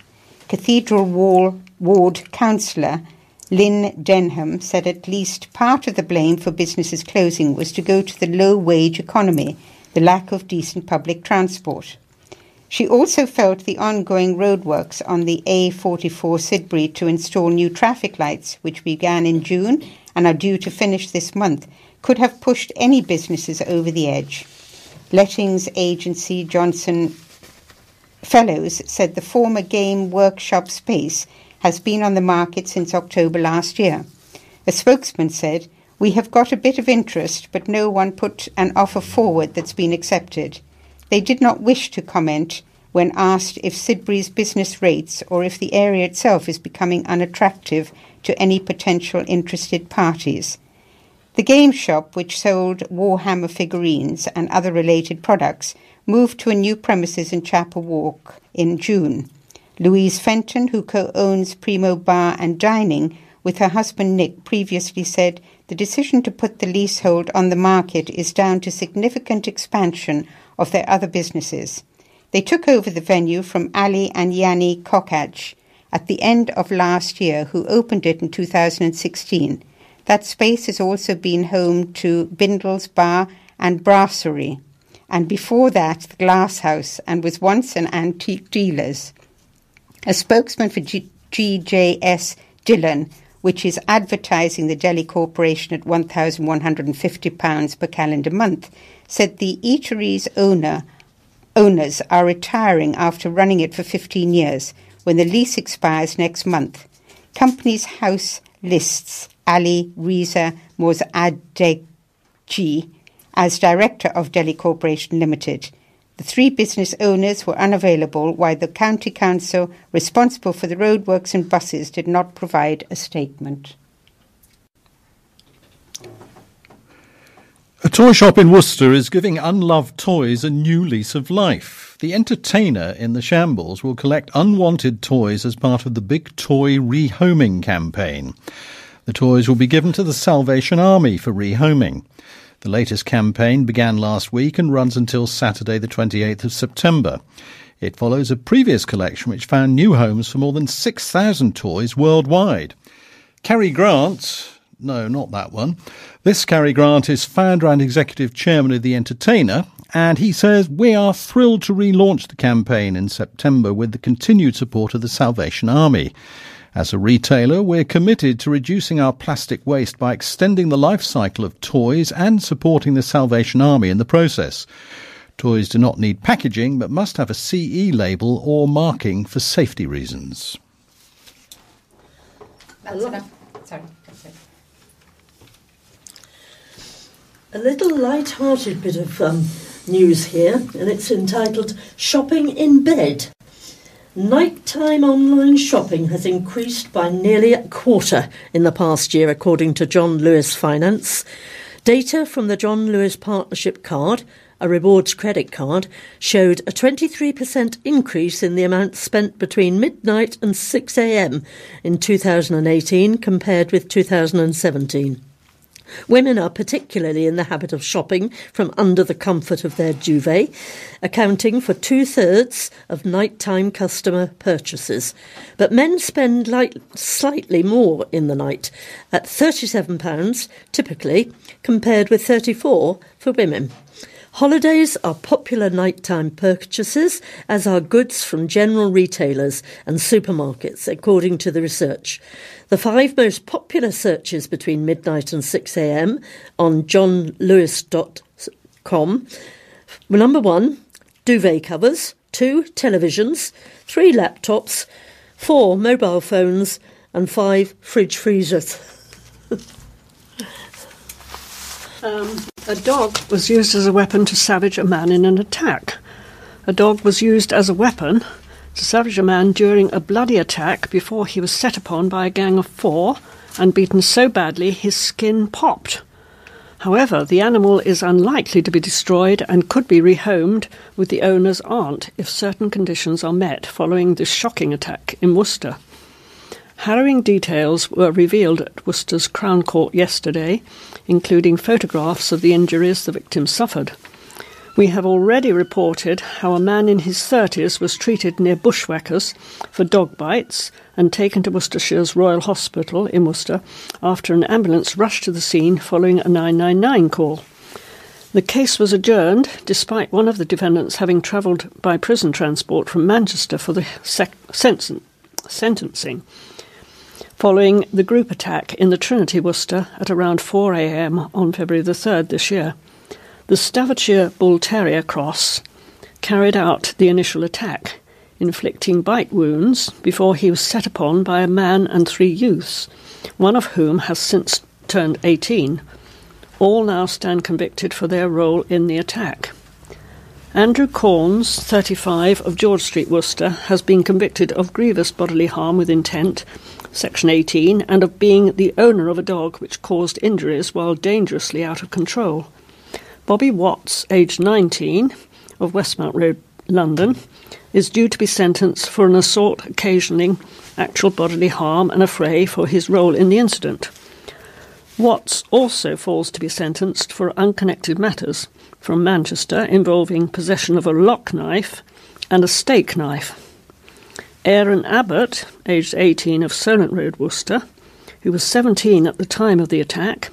Cathedral Wall Ward Councillor Lynn Denham said at least part of the blame for businesses closing was to go to the low wage economy, the lack of decent public transport. She also felt the ongoing roadworks on the A44 Sidbury to install new traffic lights, which began in June and are due to finish this month, could have pushed any businesses over the edge. Lettings agency Johnson Fellows said the former game workshop space has been on the market since October last year. A spokesman said, We have got a bit of interest, but no one put an offer forward that's been accepted. They did not wish to comment when asked if Sidbury's business rates or if the area itself is becoming unattractive to any potential interested parties. The game shop, which sold Warhammer figurines and other related products, moved to a new premises in Chapel Walk in June. Louise Fenton, who co owns Primo Bar and Dining with her husband Nick, previously said the decision to put the leasehold on the market is down to significant expansion of their other businesses. They took over the venue from Ali and Yanni Kokaj at the end of last year, who opened it in 2016. That space has also been home to Bindle's Bar and Brasserie, and before that, the Glass House, and was once an antique dealer's. A spokesman for GJS Dillon, which is advertising the Delhi Corporation at £1,150 per calendar month, said the eatery's owner owners are retiring after running it for 15 years when the lease expires next month. Companies House lists Ali Reza Mozadegji as director of Delhi Corporation Limited. The three business owners were unavailable, while the county council responsible for the roadworks and buses did not provide a statement. A toy shop in Worcester is giving unloved toys a new lease of life. The entertainer in the shambles will collect unwanted toys as part of the Big Toy Rehoming campaign. The toys will be given to the Salvation Army for rehoming. The latest campaign began last week and runs until Saturday, the 28th of September. It follows a previous collection which found new homes for more than 6,000 toys worldwide. Cary Grant, no, not that one. This Cary Grant is founder and executive chairman of The Entertainer, and he says, We are thrilled to relaunch the campaign in September with the continued support of the Salvation Army. As a retailer, we're committed to reducing our plastic waste by extending the life cycle of toys and supporting the Salvation Army in the process. Toys do not need packaging but must have a CE label or marking for safety reasons. That's enough. Sorry. A little light-hearted bit of um, news here, and it's entitled "Shopping in Bed." Nighttime online shopping has increased by nearly a quarter in the past year, according to John Lewis Finance. Data from the John Lewis Partnership Card, a rewards credit card, showed a 23% increase in the amount spent between midnight and 6am in 2018 compared with 2017. Women are particularly in the habit of shopping from under the comfort of their duvet, accounting for two thirds of nighttime customer purchases. But men spend light, slightly more in the night, at £37 typically, compared with 34 for women. Holidays are popular nighttime purchases, as are goods from general retailers and supermarkets, according to the research. The five most popular searches between midnight and 6am on johnlewis.com were number one, duvet covers, two, televisions, three, laptops, four, mobile phones, and five, fridge freezers. [laughs] Um, a dog was used as a weapon to savage a man in an attack. A dog was used as a weapon to savage a man during a bloody attack before he was set upon by a gang of four and beaten so badly his skin popped. However, the animal is unlikely to be destroyed and could be rehomed with the owner's aunt if certain conditions are met following this shocking attack in Worcester. Harrowing details were revealed at Worcester's Crown Court yesterday, including photographs of the injuries the victim suffered. We have already reported how a man in his 30s was treated near bushwhackers for dog bites and taken to Worcestershire's Royal Hospital in Worcester after an ambulance rushed to the scene following a 999 call. The case was adjourned despite one of the defendants having travelled by prison transport from Manchester for the sec- sen- sentencing following the group attack in the Trinity Worcester at around 4am on February the 3rd this year. The Staffordshire Bull Terrier Cross carried out the initial attack, inflicting bite wounds before he was set upon by a man and three youths, one of whom has since turned 18. All now stand convicted for their role in the attack. Andrew Corns, 35, of George Street, Worcester, has been convicted of grievous bodily harm with intent Section 18, and of being the owner of a dog which caused injuries while dangerously out of control. Bobby Watts, aged 19, of Westmount Road, London, is due to be sentenced for an assault occasioning actual bodily harm and affray for his role in the incident. Watts also falls to be sentenced for unconnected matters from Manchester involving possession of a lock knife and a steak knife. Aaron Abbott, aged 18 of Solent Road, Worcester, who was 17 at the time of the attack,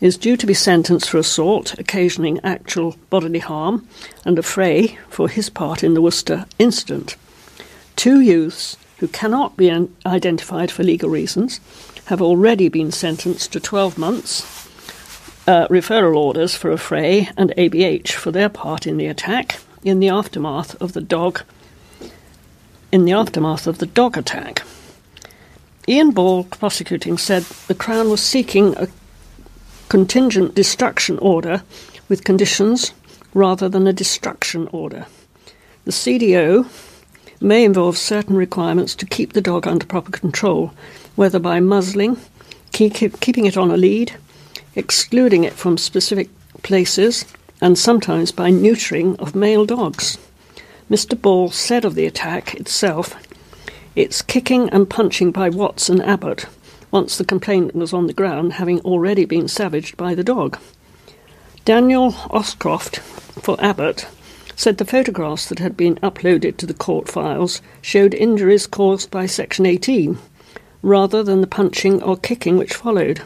is due to be sentenced for assault occasioning actual bodily harm and affray for his part in the Worcester incident. Two youths who cannot be identified for legal reasons have already been sentenced to 12 months uh, referral orders for affray and ABH for their part in the attack in the aftermath of the dog in the aftermath of the dog attack. Ian Ball, prosecuting, said the Crown was seeking a contingent destruction order with conditions rather than a destruction order. The CDO may involve certain requirements to keep the dog under proper control, whether by muzzling, keep, keeping it on a lead, excluding it from specific places, and sometimes by neutering of male dogs. Mr. Ball said of the attack itself, it's kicking and punching by Watts and Abbott, once the complainant was on the ground, having already been savaged by the dog. Daniel Oscroft, for Abbott, said the photographs that had been uploaded to the court files showed injuries caused by Section 18, rather than the punching or kicking which followed,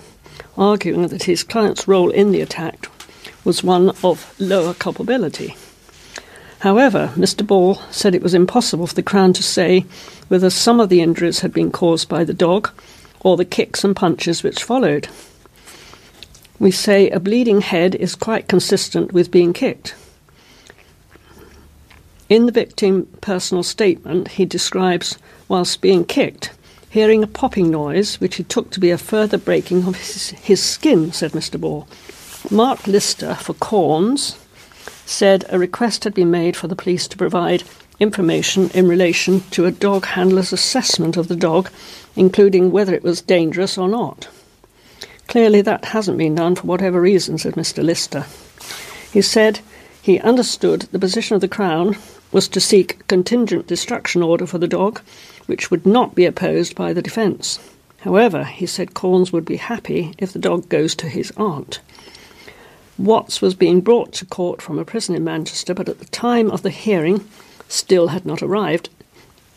arguing that his client's role in the attack was one of lower culpability. However, Mr. Ball said it was impossible for the Crown to say whether some of the injuries had been caused by the dog or the kicks and punches which followed. We say a bleeding head is quite consistent with being kicked. In the victim personal statement, he describes, whilst being kicked, hearing a popping noise which he took to be a further breaking of his, his skin, said Mr. Ball. Mark Lister for Corns said a request had been made for the police to provide information in relation to a dog handler's assessment of the dog, including whether it was dangerous or not. Clearly, that hasn't been done for whatever reason, said Mr. Lister. He said he understood the position of the Crown was to seek a contingent destruction order for the dog, which would not be opposed by the defence. However, he said Corns would be happy if the dog goes to his aunt. Watts was being brought to court from a prison in Manchester, but at the time of the hearing still had not arrived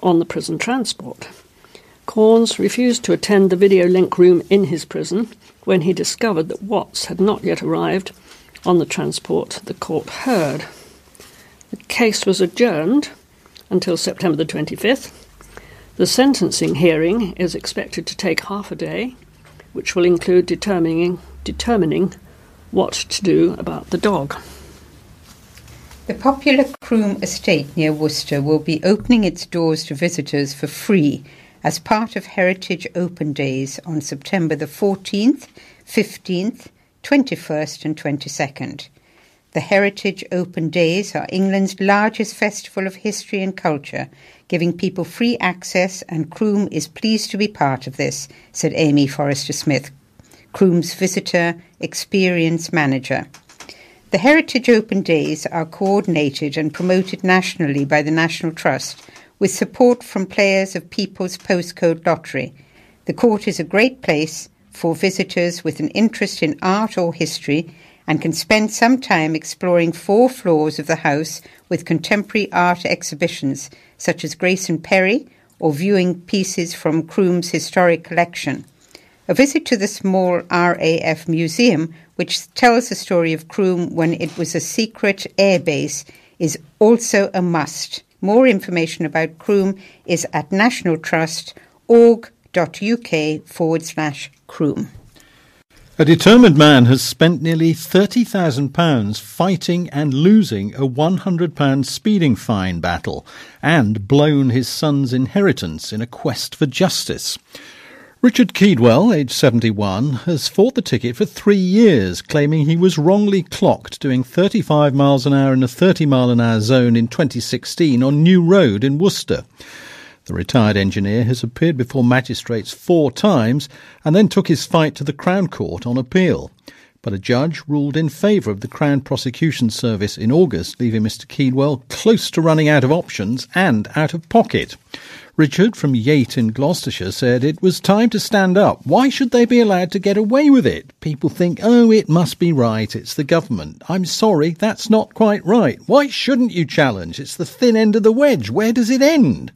on the prison transport. Corns refused to attend the video link room in his prison when he discovered that Watts had not yet arrived on the transport the court heard. The case was adjourned until September the 25th. The sentencing hearing is expected to take half a day, which will include determining, determining what to do about the dog. The popular Croome estate near Worcester will be opening its doors to visitors for free as part of Heritage Open Days on September the 14th, 15th, 21st, and 22nd. The Heritage Open Days are England's largest festival of history and culture, giving people free access, and Croome is pleased to be part of this, said Amy Forrester Smith, Croome's Visitor Experience Manager. The Heritage Open Days are coordinated and promoted nationally by the National Trust with support from players of People's Postcode Lottery. The court is a great place for visitors with an interest in art or history and can spend some time exploring four floors of the house with contemporary art exhibitions such as Grayson Perry or viewing pieces from Croome's historic collection. A visit to the small RAF museum, which tells the story of Croome when it was a secret airbase, is also a must. More information about Croome is at nationaltrust.org.uk forward slash Croome. A determined man has spent nearly £30,000 fighting and losing a £100 speeding fine battle and blown his son's inheritance in a quest for justice. Richard Keedwell, aged 71, has fought the ticket for three years, claiming he was wrongly clocked doing 35 miles an hour in a 30 mile an hour zone in 2016 on New Road in Worcester. The retired engineer has appeared before magistrates four times and then took his fight to the Crown Court on appeal. But a judge ruled in favour of the Crown Prosecution Service in August, leaving Mr. Keedwell close to running out of options and out of pocket. Richard from Yate in Gloucestershire said it was time to stand up. Why should they be allowed to get away with it? People think, oh, it must be right. It's the government. I'm sorry, that's not quite right. Why shouldn't you challenge? It's the thin end of the wedge. Where does it end?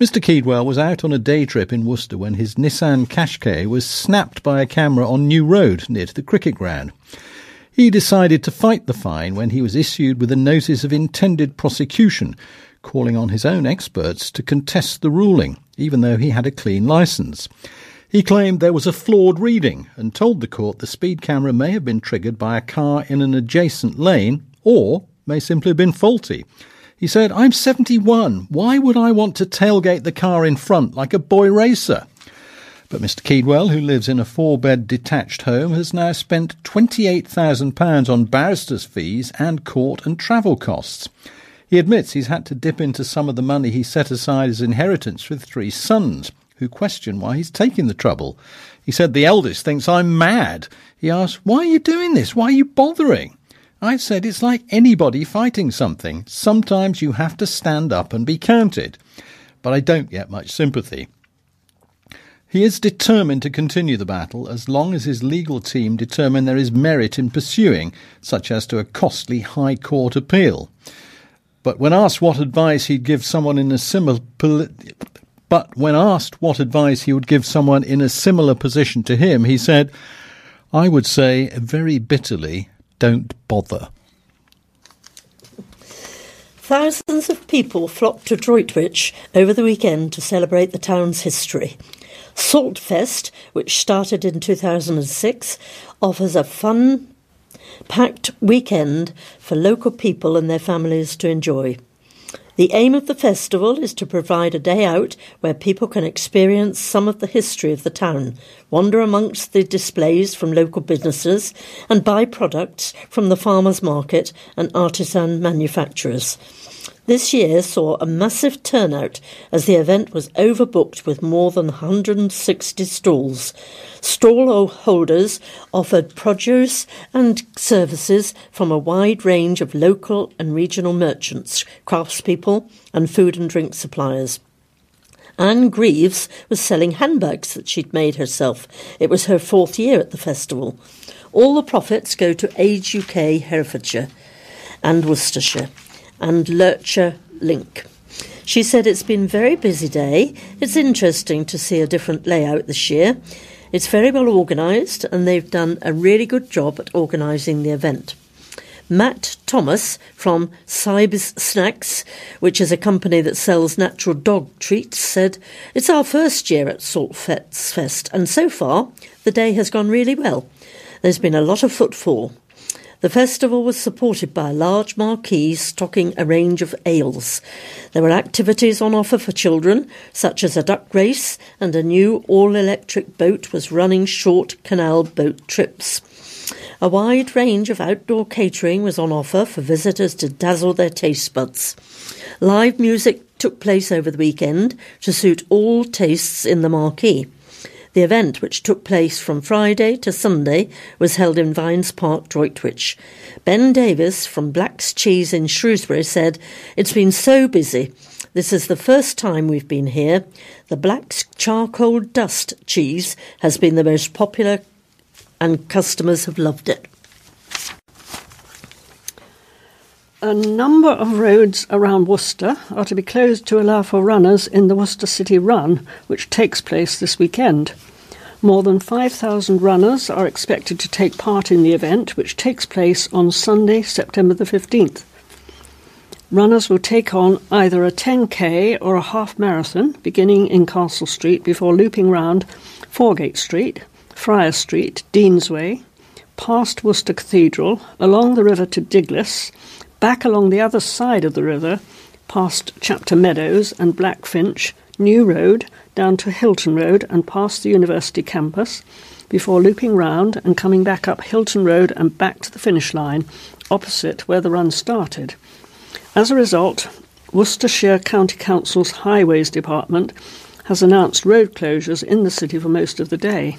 Mr. Keedwell was out on a day trip in Worcester when his Nissan Qashqai was snapped by a camera on New Road near to the cricket ground. He decided to fight the fine when he was issued with a notice of intended prosecution, calling on his own experts to contest the ruling, even though he had a clean licence. He claimed there was a flawed reading and told the court the speed camera may have been triggered by a car in an adjacent lane or may simply have been faulty. He said, I'm 71. Why would I want to tailgate the car in front like a boy racer? But Mr. Keedwell, who lives in a four bed detached home, has now spent £28,000 on barrister's fees and court and travel costs. He admits he's had to dip into some of the money he set aside as inheritance with three sons, who question why he's taking the trouble. He said the eldest thinks I'm mad. He asked, Why are you doing this? Why are you bothering? I said it's like anybody fighting something. Sometimes you have to stand up and be counted. But I don't get much sympathy. He is determined to continue the battle as long as his legal team determine there is merit in pursuing, such as to a costly High Court appeal. But when asked what advice he'd give someone in a similar but when asked what advice he would give someone in a similar position to him, he said, I would say very bitterly, don't bother. Thousands of people flocked to Droitwich over the weekend to celebrate the town's history. Saltfest, which started in 2006, offers a fun packed weekend for local people and their families to enjoy. The aim of the festival is to provide a day out where people can experience some of the history of the town, wander amongst the displays from local businesses, and buy products from the farmers' market and artisan manufacturers. This year saw a massive turnout as the event was overbooked with more than 160 stalls. Stall holders offered produce and services from a wide range of local and regional merchants, craftspeople, and food and drink suppliers. Anne Greaves was selling handbags that she'd made herself. It was her fourth year at the festival. All the profits go to Age UK Herefordshire and Worcestershire and Lurcher Link. She said it's been a very busy day. It's interesting to see a different layout this year. It's very well organised and they've done a really good job at organising the event. Matt Thomas from Cybes Snacks, which is a company that sells natural dog treats, said, It's our first year at Salt Fest, and so far the day has gone really well. There's been a lot of footfall. The festival was supported by a large marquee stocking a range of ales. There were activities on offer for children, such as a duck race, and a new all electric boat was running short canal boat trips. A wide range of outdoor catering was on offer for visitors to dazzle their taste buds. Live music took place over the weekend to suit all tastes in the marquee. The event, which took place from Friday to Sunday, was held in Vines Park, Droitwich. Ben Davis from Black's Cheese in Shrewsbury said, It's been so busy. This is the first time we've been here. The Black's Charcoal Dust cheese has been the most popular and customers have loved it. A number of roads around Worcester are to be closed to allow for runners in the Worcester City Run, which takes place this weekend. More than 5,000 runners are expected to take part in the event, which takes place on Sunday, September the 15th. Runners will take on either a 10k or a half marathon, beginning in Castle Street before looping round Foregate Street, Friar Street, Deansway, past Worcester Cathedral, along the river to Diglis, back along the other side of the river, past Chapter Meadows and Blackfinch, New Road, down to Hylton Road and past the university campus before looping round and coming back up Hylton Road and back to the finish line opposite where the run started. As a result, Worcestershire County Council's Highways Department has announced road closures in the city for most of the day.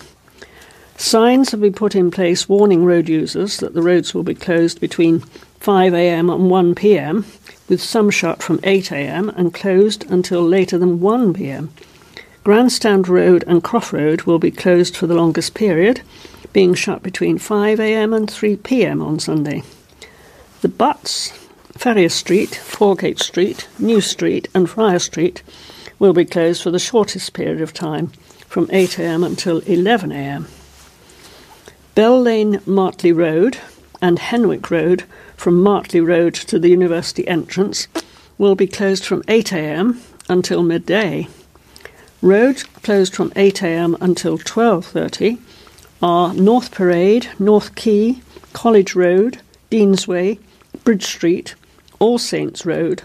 Signs have been put in place warning road users that the roads will be closed between 5am and 1pm, with some shut from 8am and closed until later than 1pm. Grandstand Road and Croft Road will be closed for the longest period, being shut between 5am and 3pm on Sunday. The Butts, Farrier Street, Foregate Street, New Street, and Friar Street will be closed for the shortest period of time, from 8am until 11am. Bell Lane Martley Road and Henwick Road from Martley Road to the university entrance will be closed from 8am until midday. Roads closed from 8am until 12.30 are North Parade, North Quay, College Road, Deansway, Bridge Street, All Saints Road,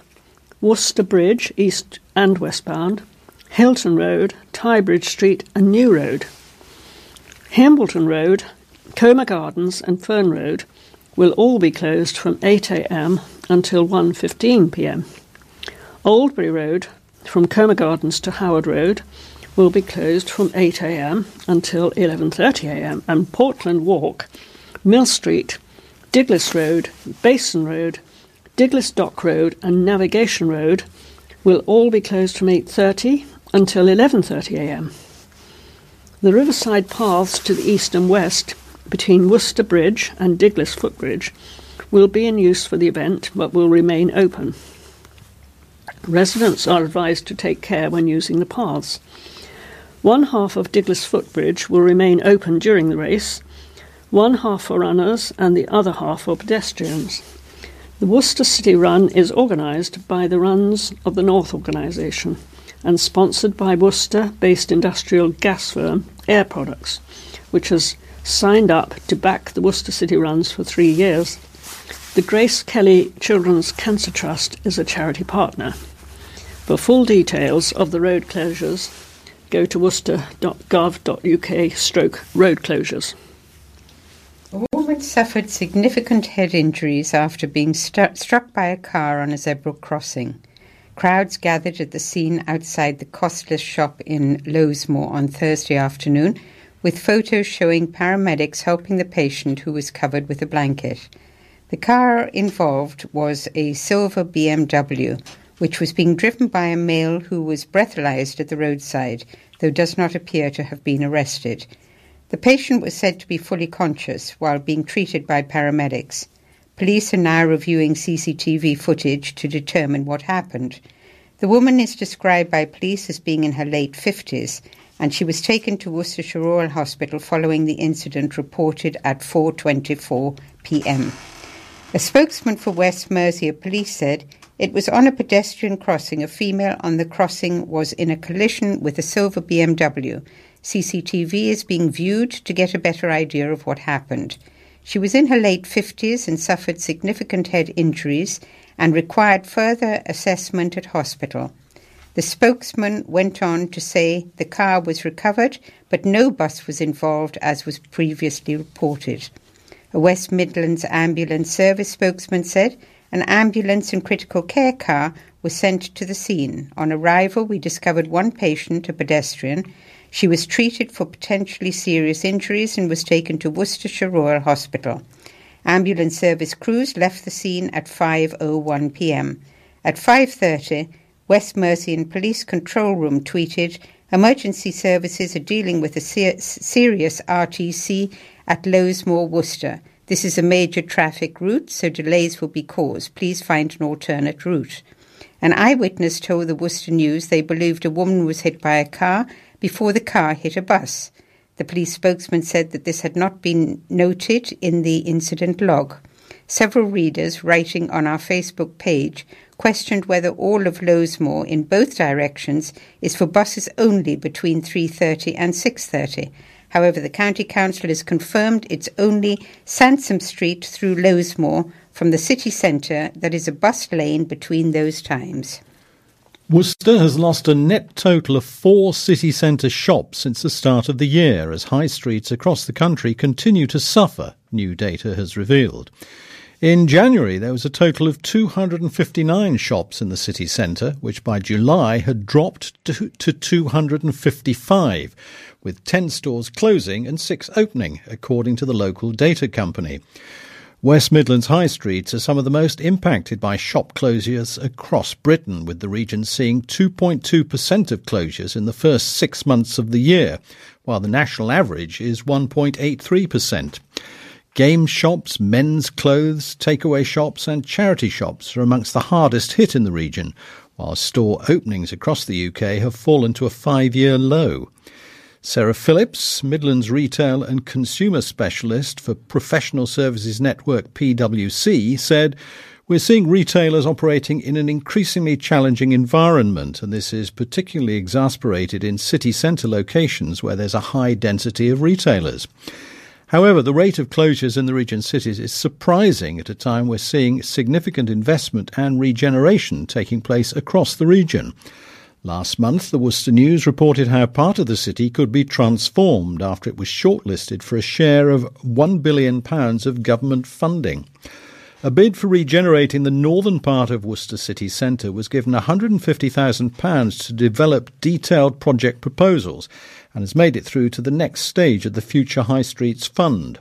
Worcester Bridge, east and westbound, Hylton Road, Tybridge Street and New Road. Hambleton Road, Comer Gardens and Fern Road will all be closed from 8am until 1.15pm. Oldbury Road, from Comer Gardens to Howard Road will be closed from 8am until 11.30am and Portland Walk, Mill Street, Diglis Road, Basin Road, Diglis Dock Road and Navigation Road will all be closed from 8.30 until 11.30am. The riverside paths to the east and west between Worcester Bridge and Diglis Footbridge will be in use for the event but will remain open. Residents are advised to take care when using the paths. One half of Diglis Footbridge will remain open during the race, one half for runners and the other half for pedestrians. The Worcester City Run is organised by the Runs of the North organisation and sponsored by Worcester based industrial gas firm Air Products, which has signed up to back the Worcester City Runs for three years. The Grace Kelly Children's Cancer Trust is a charity partner. For full details of the road closures, go to worcester.gov.uk stroke road closures. A woman suffered significant head injuries after being struck by a car on a zebra crossing. Crowds gathered at the scene outside the Costless shop in Lowesmoor on Thursday afternoon, with photos showing paramedics helping the patient who was covered with a blanket. The car involved was a silver BMW, which was being driven by a male who was breathalyzed at the roadside, though does not appear to have been arrested. The patient was said to be fully conscious while being treated by paramedics. Police are now reviewing CCTV footage to determine what happened. The woman is described by police as being in her late 50s and she was taken to Worcestershire Royal Hospital following the incident reported at 4:24 p.m. A spokesman for West Mercia Police said it was on a pedestrian crossing. A female on the crossing was in a collision with a silver BMW. CCTV is being viewed to get a better idea of what happened. She was in her late 50s and suffered significant head injuries and required further assessment at hospital. The spokesman went on to say the car was recovered, but no bus was involved as was previously reported. A West Midlands ambulance service spokesman said an ambulance and critical care car was sent to the scene. On arrival, we discovered one patient, a pedestrian. She was treated for potentially serious injuries and was taken to Worcestershire Royal Hospital. Ambulance service crews left the scene at 5:01 p.m. At 5:30, West Mercian Police Control Room tweeted, "Emergency services are dealing with a ser- serious RTC at Lowesmoor, Worcester. This is a major traffic route, so delays will be caused. Please find an alternate route." An eyewitness told the Worcester News they believed a woman was hit by a car before the car hit a bus. The police spokesman said that this had not been noted in the incident log. Several readers writing on our Facebook page questioned whether all of Lowesmoor in both directions is for buses only between 3:30 and 6:30. However, the county council has confirmed it's only Sansome Street through Lowesmoor from the city centre that is a bus lane between those times. Worcester has lost a net total of four city centre shops since the start of the year as high streets across the country continue to suffer, new data has revealed. In January, there was a total of 259 shops in the city centre, which by July had dropped to, to 255, with 10 stores closing and 6 opening, according to the local data company. West Midlands high streets are some of the most impacted by shop closures across Britain, with the region seeing 2.2% of closures in the first six months of the year, while the national average is 1.83%. Game shops, men's clothes, takeaway shops, and charity shops are amongst the hardest hit in the region, while store openings across the UK have fallen to a five year low. Sarah Phillips, Midlands Retail and Consumer Specialist for Professional Services Network PwC, said, We're seeing retailers operating in an increasingly challenging environment, and this is particularly exasperated in city centre locations where there's a high density of retailers. However, the rate of closures in the region's cities is surprising at a time we're seeing significant investment and regeneration taking place across the region. Last month, the Worcester News reported how part of the city could be transformed after it was shortlisted for a share of £1 billion of government funding. A bid for regenerating the northern part of Worcester city centre was given £150,000 to develop detailed project proposals and has made it through to the next stage of the Future High Streets Fund.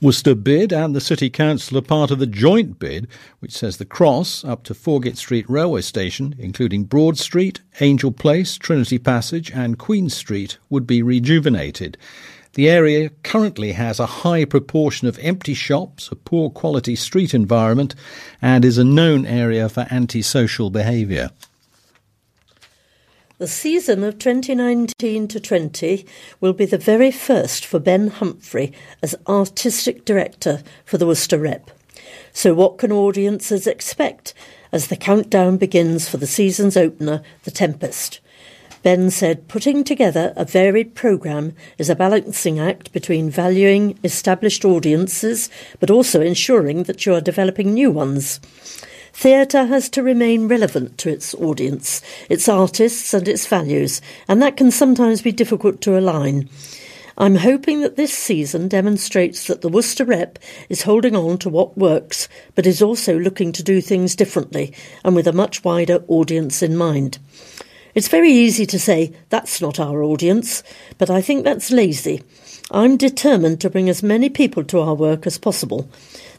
Worcester bid and the City Council are part of the joint bid, which says the Cross up to Foregate Street Railway Station, including Broad Street, Angel Place, Trinity Passage, and Queen Street, would be rejuvenated. The area currently has a high proportion of empty shops, a poor quality street environment, and is a known area for antisocial behaviour. The season of 2019 to 20 will be the very first for Ben Humphrey as artistic director for the Worcester Rep. So, what can audiences expect as the countdown begins for the season's opener, The Tempest? Ben said putting together a varied programme is a balancing act between valuing established audiences but also ensuring that you are developing new ones. Theatre has to remain relevant to its audience, its artists, and its values, and that can sometimes be difficult to align. I'm hoping that this season demonstrates that the Worcester Rep is holding on to what works, but is also looking to do things differently and with a much wider audience in mind. It's very easy to say, that's not our audience, but I think that's lazy. I'm determined to bring as many people to our work as possible.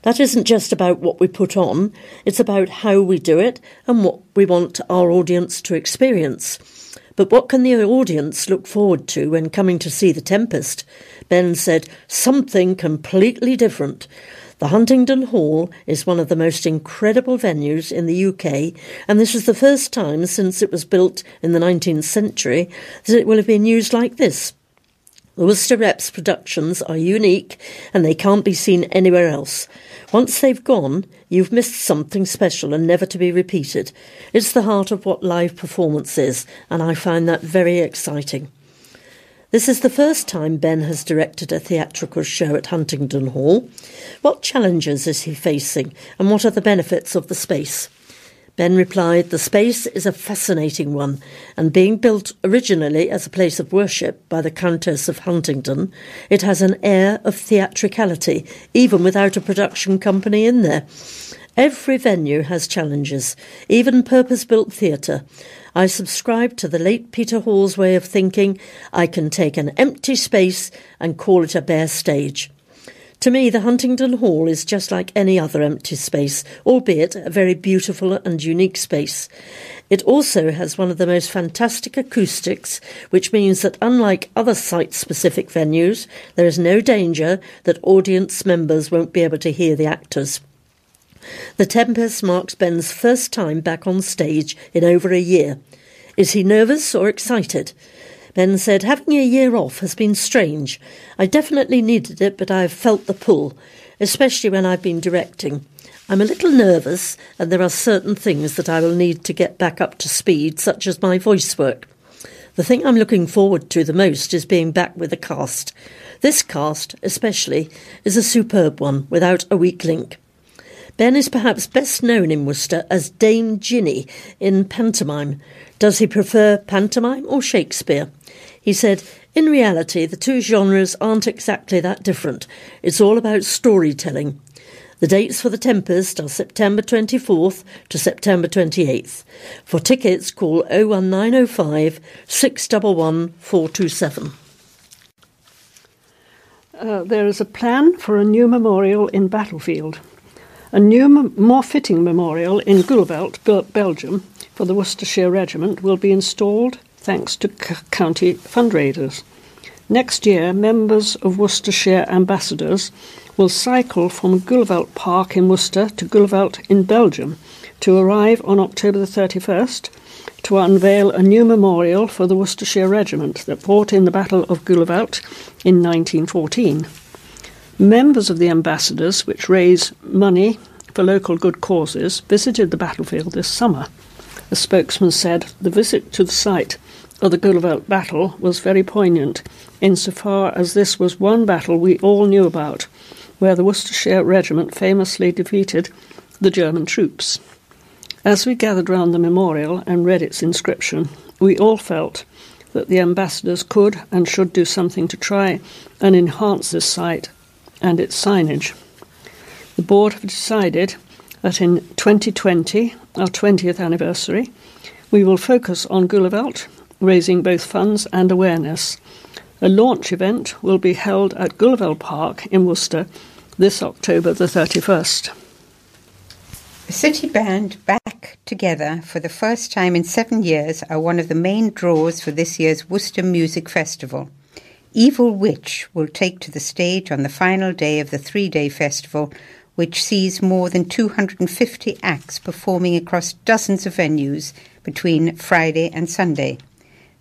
That isn't just about what we put on, it's about how we do it and what we want our audience to experience. But what can the audience look forward to when coming to see The Tempest? Ben said, something completely different. The Huntingdon Hall is one of the most incredible venues in the UK, and this is the first time since it was built in the 19th century that it will have been used like this. The Worcester Reps productions are unique and they can't be seen anywhere else. Once they've gone, you've missed something special and never to be repeated. It's the heart of what live performance is, and I find that very exciting. This is the first time Ben has directed a theatrical show at Huntingdon Hall. What challenges is he facing, and what are the benefits of the space? Ben replied, The space is a fascinating one, and being built originally as a place of worship by the Countess of Huntingdon, it has an air of theatricality, even without a production company in there. Every venue has challenges, even purpose built theatre. I subscribe to the late Peter Hall's way of thinking I can take an empty space and call it a bare stage. To me, the Huntingdon Hall is just like any other empty space, albeit a very beautiful and unique space. It also has one of the most fantastic acoustics, which means that unlike other site specific venues, there is no danger that audience members won't be able to hear the actors. The Tempest marks Ben's first time back on stage in over a year. Is he nervous or excited? Ben said, Having a year off has been strange. I definitely needed it, but I have felt the pull, especially when I've been directing. I'm a little nervous, and there are certain things that I will need to get back up to speed, such as my voice work. The thing I'm looking forward to the most is being back with the cast. This cast, especially, is a superb one, without a weak link. Ben is perhaps best known in Worcester as Dame Ginny in pantomime. Does he prefer pantomime or Shakespeare? He said, In reality, the two genres aren't exactly that different. It's all about storytelling. The dates for The Tempest are September 24th to September 28th. For tickets, call 01905 611 427. Uh, there is a plan for a new memorial in Battlefield. A new, more fitting memorial in Gheluvelt, Belgium, for the Worcestershire Regiment will be installed thanks to c- county fundraisers. Next year, members of Worcestershire ambassadors will cycle from Gheluvelt Park in Worcester to Gheluvelt in Belgium to arrive on October the 31st to unveil a new memorial for the Worcestershire Regiment that fought in the Battle of Gheluvelt in 1914. Members of the ambassadors, which raise money for local good causes, visited the battlefield this summer. A spokesman said the visit to the site of the Gheluvelt battle was very poignant, insofar as this was one battle we all knew about, where the Worcestershire Regiment famously defeated the German troops. As we gathered round the memorial and read its inscription, we all felt that the ambassadors could and should do something to try and enhance this site and its signage. The board have decided that in 2020, our 20th anniversary, we will focus on Gheluvelt raising both funds and awareness. A launch event will be held at Gheluvelt Park in Worcester this October the 31st. The City Band back together for the first time in seven years are one of the main draws for this year's Worcester Music Festival. Evil Witch will take to the stage on the final day of the three day festival, which sees more than 250 acts performing across dozens of venues between Friday and Sunday.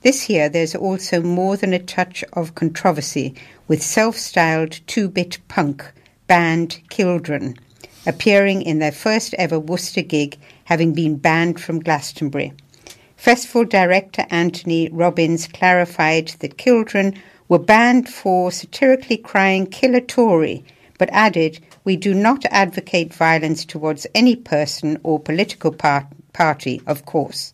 This year, there's also more than a touch of controversy with self styled two bit punk band Killdren. appearing in their first ever Worcester gig, having been banned from Glastonbury. Festival director Anthony Robbins clarified that Killdren were banned for satirically crying Kill a Tory, but added, We do not advocate violence towards any person or political par- party, of course.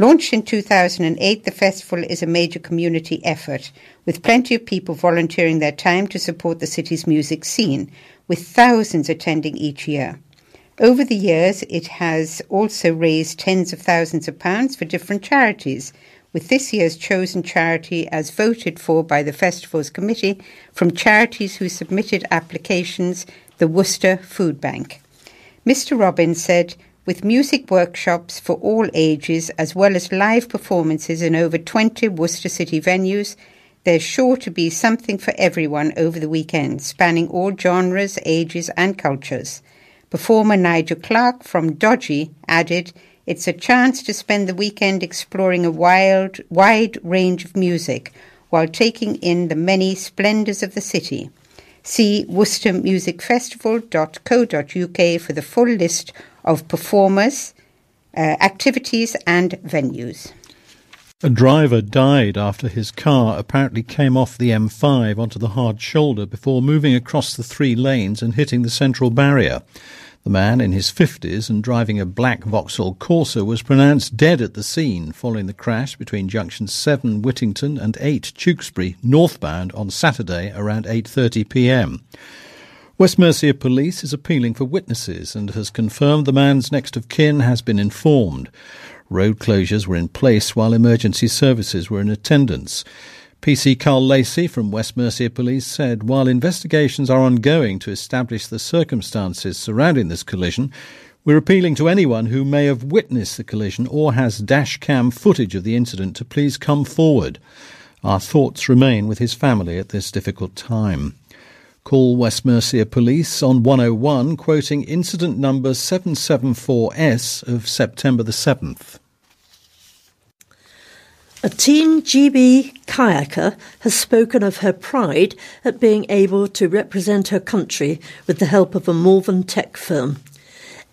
Launched in 2008, the festival is a major community effort, with plenty of people volunteering their time to support the city's music scene, with thousands attending each year. Over the years, it has also raised tens of thousands of pounds for different charities, with this year's chosen charity as voted for by the festival's committee from charities who submitted applications, the Worcester Food Bank. Mr. Robbins said, with music workshops for all ages as well as live performances in over 20 Worcester City venues, there's sure to be something for everyone over the weekend, spanning all genres, ages, and cultures. Performer Nigel Clark from Dodgy added, it's a chance to spend the weekend exploring a wild, wide range of music while taking in the many splendours of the city. See worcestermusicfestival.co.uk for the full list of performers, uh, activities, and venues. A driver died after his car apparently came off the M5 onto the hard shoulder before moving across the three lanes and hitting the central barrier. The man in his 50s and driving a black Vauxhall Corsa was pronounced dead at the scene following the crash between junctions 7 Whittington and 8 Tewkesbury northbound on Saturday around 8:30 p.m. West Mercia Police is appealing for witnesses and has confirmed the man's next of kin has been informed. Road closures were in place while emergency services were in attendance. PC Carl Lacey from West Mercia Police said while investigations are ongoing to establish the circumstances surrounding this collision, we're appealing to anyone who may have witnessed the collision or has dash cam footage of the incident to please come forward. Our thoughts remain with his family at this difficult time. Call West Mercia Police on 101, quoting incident number 774S of September the 7th. A Team GB kayaker has spoken of her pride at being able to represent her country with the help of a Malvern tech firm.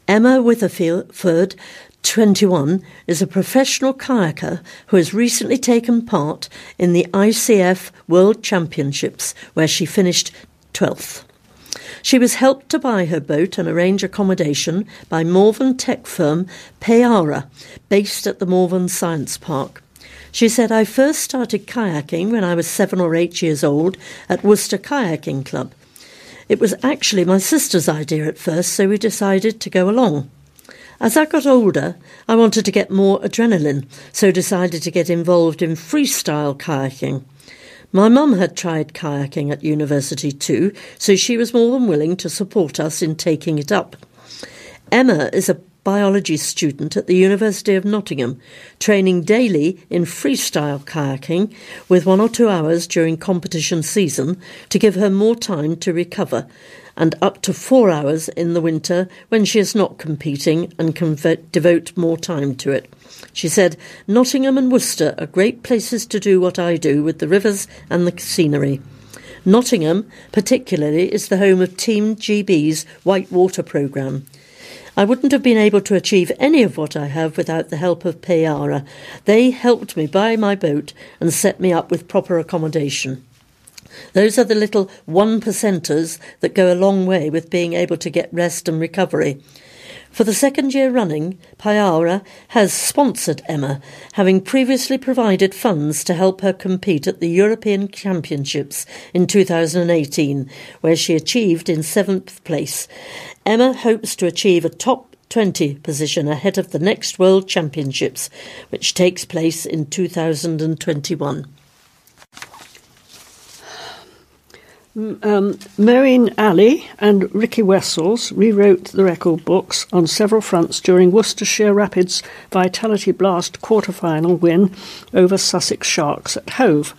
Emma Witherford, 21, is a professional kayaker who has recently taken part in the ICF World Championships, where she finished 12th. She was helped to buy her boat and arrange accommodation by Malvern tech firm Payara, based at the Malvern Science Park. She said, I first started kayaking when I was seven or eight years old at Worcester Kayaking Club. It was actually my sister's idea at first, so we decided to go along. As I got older, I wanted to get more adrenaline, so decided to get involved in freestyle kayaking. My mum had tried kayaking at university too, so she was more than willing to support us in taking it up. Emma is a biology student at the University of Nottingham, training daily in freestyle kayaking with one or two hours during competition season to give her more time to recover, and up to four hours in the winter when she is not competing and can devote more time to it. She said, Nottingham and Worcester are great places to do what I do with the rivers and the scenery. Nottingham, particularly, is the home of Team GB's Whitewater programme. I wouldn't have been able to achieve any of what I have without the help of Payara. They helped me buy my boat and set me up with proper accommodation. Those are the little one percenters that go a long way with being able to get rest and recovery. For the second year running, Payara has sponsored Emma, having previously provided funds to help her compete at the European Championships in 2018, where she achieved in seventh place. Emma hopes to achieve a top 20 position ahead of the next World Championships, which takes place in 2021. Um, Moeen Ali and Ricky Wessels rewrote the record books on several fronts during Worcestershire Rapids' Vitality Blast quarter-final win over Sussex Sharks at Hove.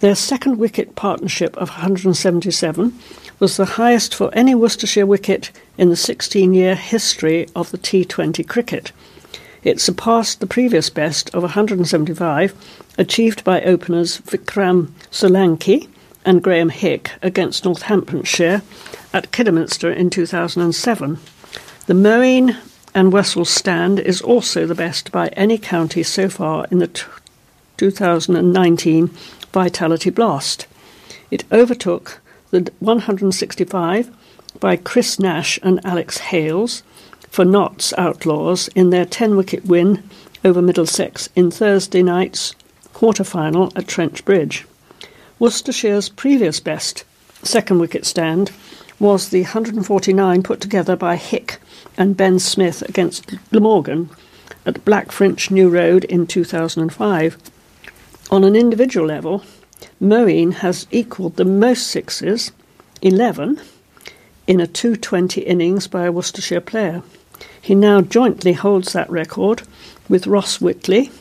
Their second wicket partnership of 177 was the highest for any Worcestershire wicket in the 16 year history of the T20 cricket. It surpassed the previous best of 175 achieved by openers Vikram Solanki and Graham Hick against Northamptonshire at Kidderminster in 2007. The Moeen and Wessel stand is also the best by any county so far in the t- 2019 Vitality Blast. It overtook the 165 by Chris Nash and Alex Hales for Notts Outlaws in their 10 wicket win over Middlesex in Thursday night's quarter final at Trent Bridge. Worcestershire's previous best second wicket stand was the 149 put together by Hick and Ben Smith against Glamorgan at Blackfinch New Road in 2005. On an individual level, Moeen has equalled the most sixes, 11, in a 220 innings by a Worcestershire player. He now jointly holds that record with Ross Whitley,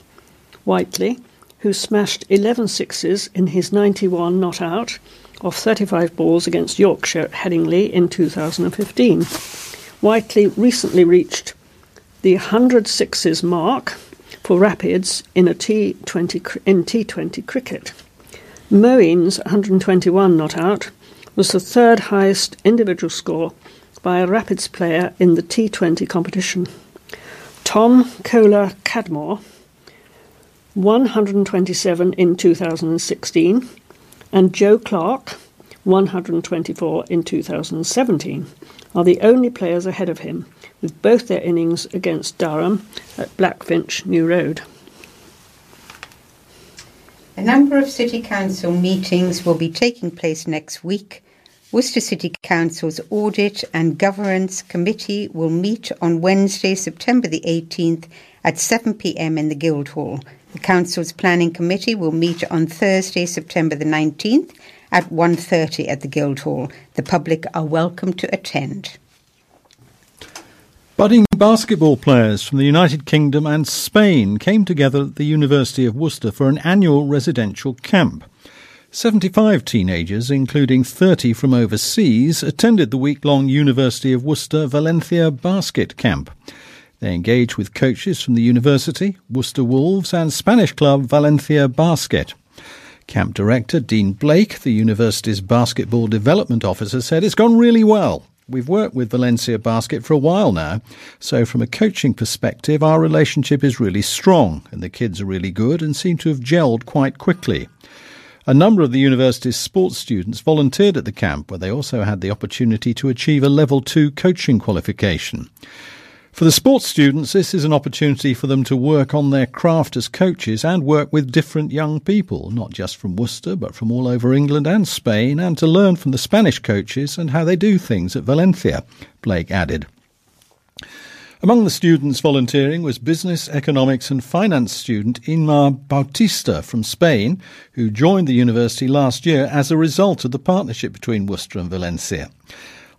Whiteley, who smashed 11 sixes in his 91 not out of 35 balls against Yorkshire at Headingley in 2015. Whiteley recently reached the 100 sixes mark for Rapids in a T20 in T20 cricket. Moeen's 121 not out was the third highest individual score by a Rapids player in the T20 competition. Tom Kohler Cadmore 127 in 2016, and Joe Clarke, 124 in 2017, are the only players ahead of him, with both their innings against Durham at Blackfinch New Road. A number of City Council meetings will be taking place next week. Worcester City Council's Audit and Governance Committee will meet on Wednesday, September the 18th at 7pm in the Guildhall. The Council's Planning Committee will meet on Thursday, September the 19th at 1.30 at the Guildhall. The public are welcome to attend. Budding basketball players from the United Kingdom and Spain came together at the University of Worcester for an annual residential camp. 75 teenagers, including 30 from overseas, attended the week long University of Worcester Valencia Basket Camp. They engage with coaches from the university, Worcester Wolves, and Spanish club Valencia Basket. Camp director Dean Blake, the university's basketball development officer, said it's gone really well. We've worked with Valencia Basket for a while now, so from a coaching perspective, our relationship is really strong, and the kids are really good and seem to have gelled quite quickly. A number of the university's sports students volunteered at the camp, where they also had the opportunity to achieve a level two coaching qualification. For the sports students, this is an opportunity for them to work on their craft as coaches and work with different young people, not just from Worcester, but from all over England and Spain, and to learn from the Spanish coaches and how they do things at Valencia, Blake added. Among the students volunteering was business, economics, and finance student Inma Bautista from Spain, who joined the university last year as a result of the partnership between Worcester and Valencia.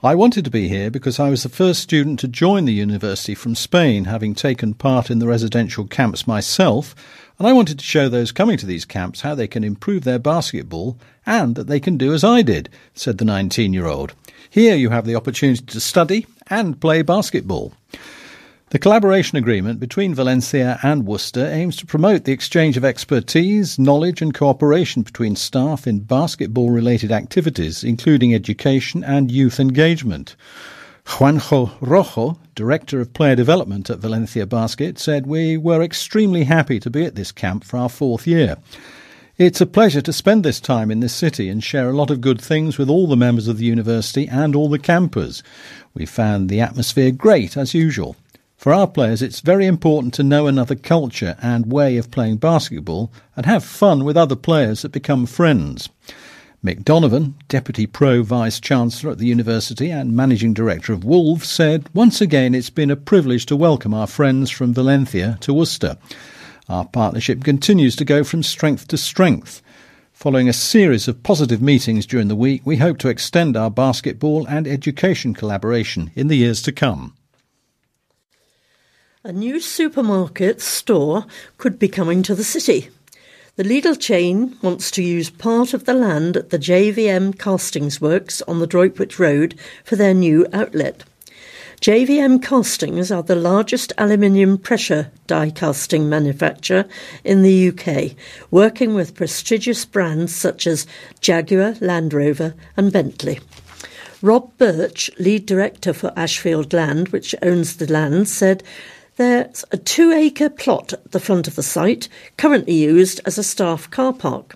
I wanted to be here because I was the first student to join the university from Spain, having taken part in the residential camps myself, and I wanted to show those coming to these camps how they can improve their basketball and that they can do as I did, said the 19 year old. Here you have the opportunity to study and play basketball. The collaboration agreement between Valencia and Worcester aims to promote the exchange of expertise, knowledge, and cooperation between staff in basketball related activities, including education and youth engagement. Juanjo Rojo, Director of Player Development at Valencia Basket, said, We were extremely happy to be at this camp for our fourth year. It's a pleasure to spend this time in this city and share a lot of good things with all the members of the university and all the campers. We found the atmosphere great, as usual. For our players, it's very important to know another culture and way of playing basketball and have fun with other players that become friends. Mick Donovan, Deputy Pro Vice Chancellor at the University and Managing Director of Wolves, said, Once again, it's been a privilege to welcome our friends from Valencia to Worcester. Our partnership continues to go from strength to strength. Following a series of positive meetings during the week, we hope to extend our basketball and education collaboration in the years to come. A new supermarket store could be coming to the city. The Lidl chain wants to use part of the land at the JVM Castings Works on the Droitwich Road for their new outlet. JVM Castings are the largest aluminium pressure die casting manufacturer in the UK, working with prestigious brands such as Jaguar, Land Rover, and Bentley. Rob Birch, lead director for Ashfield Land, which owns the land, said there's a two acre plot at the front of the site, currently used as a staff car park.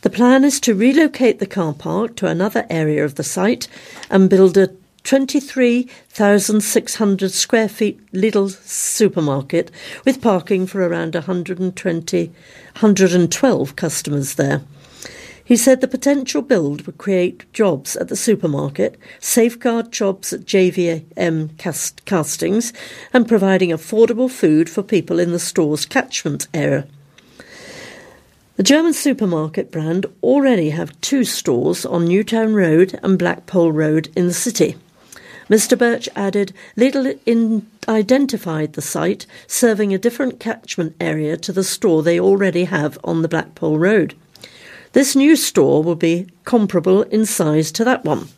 The plan is to relocate the car park to another area of the site and build a 23,600 square feet Lidl supermarket with parking for around 120, 112 customers there. He said the potential build would create jobs at the supermarket, safeguard jobs at JVM cast- castings, and providing affordable food for people in the store's catchment area. The German supermarket brand already have two stores on Newtown Road and Blackpool Road in the city. Mr. Birch added, Lidl in- identified the site serving a different catchment area to the store they already have on the Blackpool Road. This new store will be comparable in size to that one.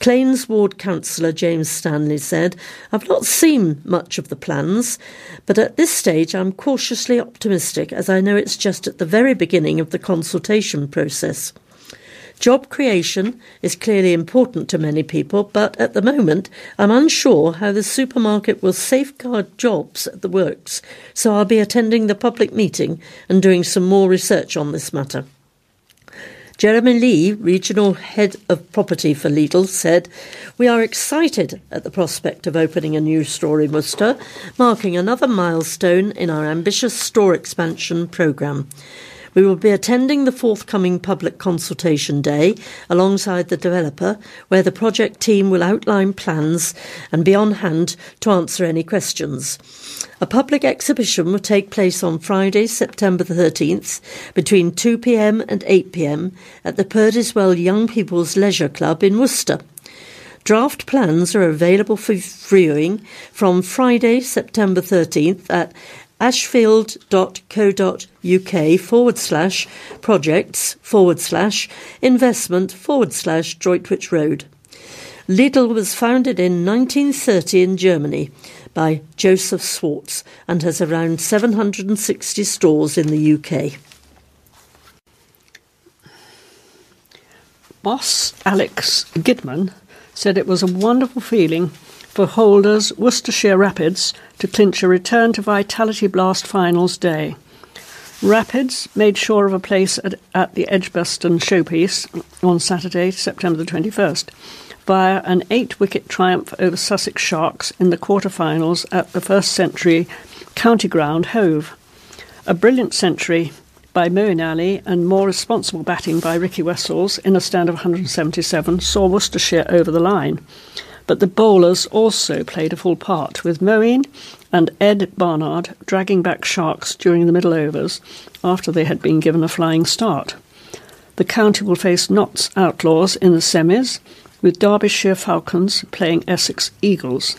Claines Ward Councillor James Stanley said, I've not seen much of the plans, but at this stage I'm cautiously optimistic as I know it's just at the very beginning of the consultation process. Job creation is clearly important to many people, but at the moment I'm unsure how the supermarket will safeguard jobs at the works, so I'll be attending the public meeting and doing some more research on this matter. Jeremy Lee, Regional Head of Property for Lidl, said, We are excited at the prospect of opening a new store in Worcester, marking another milestone in our ambitious store expansion programme. We will be attending the forthcoming public consultation day alongside the developer, where the project team will outline plans and be on hand to answer any questions. A public exhibition will take place on Friday, September the 13th, between 2 pm and 8 pm at the Perdiswell Young People's Leisure Club in Worcester. Draft plans are available for viewing from Friday, September 13th at ashfield.co.uk forward slash projects forward slash investment forward slash Droitwich Road. Lidl was founded in 1930 in Germany by Josef Schwarz and has around 760 stores in the UK. Boss Alex Gidman said it was a wonderful feeling for holders Worcestershire Rapids to clinch a return to Vitality Blast Finals day. Rapids made sure of a place at, at the Edgbaston showpiece on Saturday, September the 21st, via an eight wicket triumph over Sussex Sharks in the quarter-finals at the first century county ground Hove. A brilliant century by Moeen Ali and more responsible batting by Ricky Wessels in a stand of 177 saw Worcestershire over the line. But the bowlers also played a full part, with Moeen and Ed Barnard dragging back Sharks during the middle overs after they had been given a flying start. The county will face Notts Outlaws in the semis, with Derbyshire Falcons playing Essex Eagles.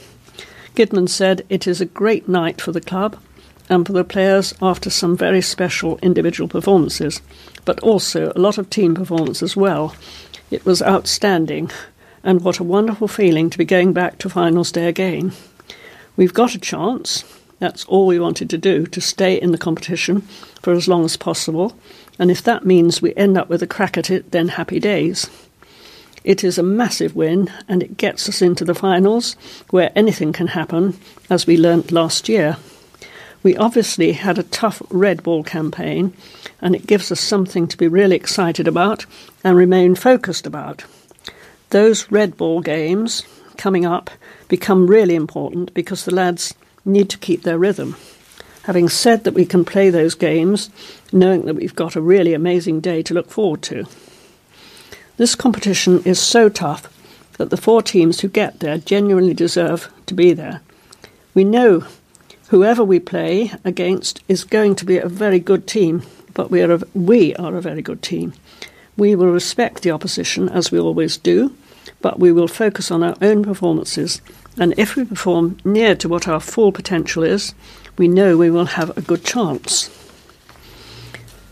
Gidman said it is a great night for the club and for the players after some very special individual performances, but also a lot of team performance as well. It was outstanding, and what a wonderful feeling to be going back to finals day again. We've got a chance. That's all we wanted to do, to stay in the competition for as long as possible. And if that means we end up with a crack at it, then happy days. It is a massive win and it gets us into the finals where anything can happen, as we learnt last year. We obviously had a tough red ball campaign and it gives us something to be really excited about and remain focused about those red ball games coming up become really important because the lads need to keep their rhythm. Having said that we can play those games, knowing that we've got a really amazing day to look forward to. This competition is so tough that the four teams who get there genuinely deserve to be there. We know whoever we play against is going to be a very good team, but we are a, we are a very good team. We will respect the opposition as we always do, but we will focus on our own performances. And if we perform near to what our full potential is, we know we will have a good chance.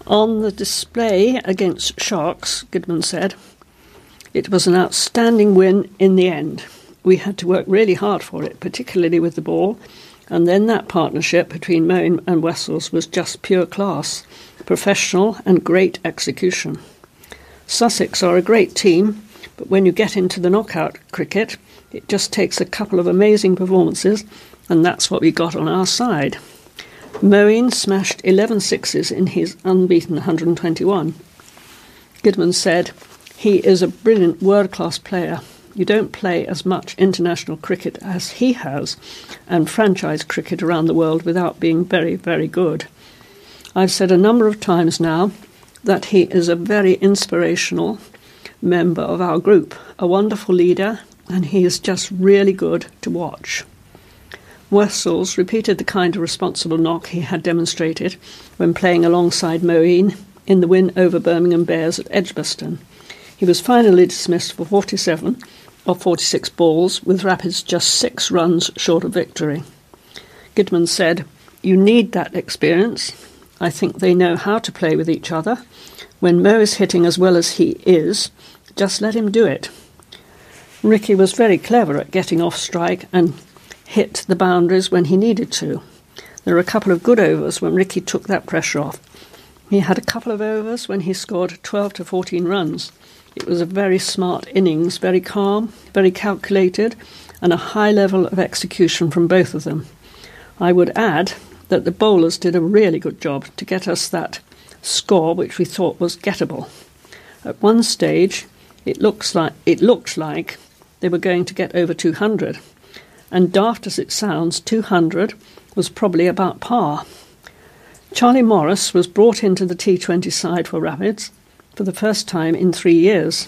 On the display against Sharks, Gidman said, it was an outstanding win in the end. we had to work really hard for it, particularly with the ball. And then that partnership between Moeen and Wessels was just pure class, professional and great execution. Sussex are a great team, but when you get into the knockout cricket, it just takes a couple of amazing performances, and that's what we got on our side. Moeen smashed 11 sixes in his unbeaten 121. Gidman said, He is a brilliant world class player. You don't play as much international cricket as he has, and franchise cricket around the world without being very, very good. I've said a number of times now that he is a very inspirational member of our group, a wonderful leader, and he is just really good to watch. Wessels repeated the kind of responsible knock he had demonstrated when playing alongside Moeen in the win over Birmingham Bears at Edgbaston. He was finally dismissed for 47 of 46 balls, with Rapids just six runs short of victory. Gidman said, You need that experience. I think they know how to play with each other. When Mo is hitting as well as he is, just let him do it. Ricky was very clever at getting off strike and hit the boundaries when he needed to. There were a couple of good overs when Ricky took that pressure off. He had a couple of overs when he scored 12 to 14 runs. It was a very smart innings, very calm, very calculated, and a high level of execution from both of them. I would add that the bowlers did a really good job to get us that score which we thought was gettable. At one stage, it looks like it looked like they were going to get over 200, and daft as it sounds, 200 was probably about par. Charlie Morris was brought into the T20 side for Rapids for the first time in three years.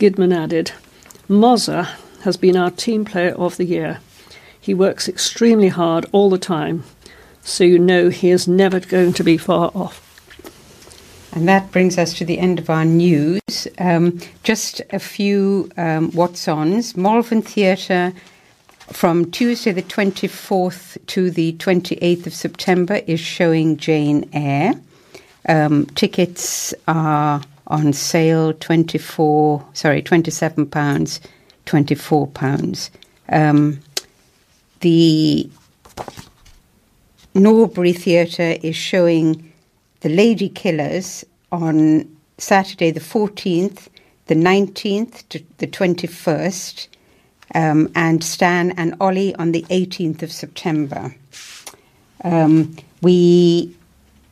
Gidman added, Mozza has been our team player of the year. He works extremely hard all the time, so you know he is never going to be far off. And that brings us to the end of our news. Um, just a few um, what's ons. Malvern Theatre from Tuesday the 24th to the 28th of September is showing Jane Eyre. Um, tickets are on sale 24, sorry, 27 pounds, 24 pounds. Um, the Norbury Theatre is showing The Lady Killers on Saturday the 14th, the 19th to the 21st um, and Stan and Ollie on the 18th of September. Um, we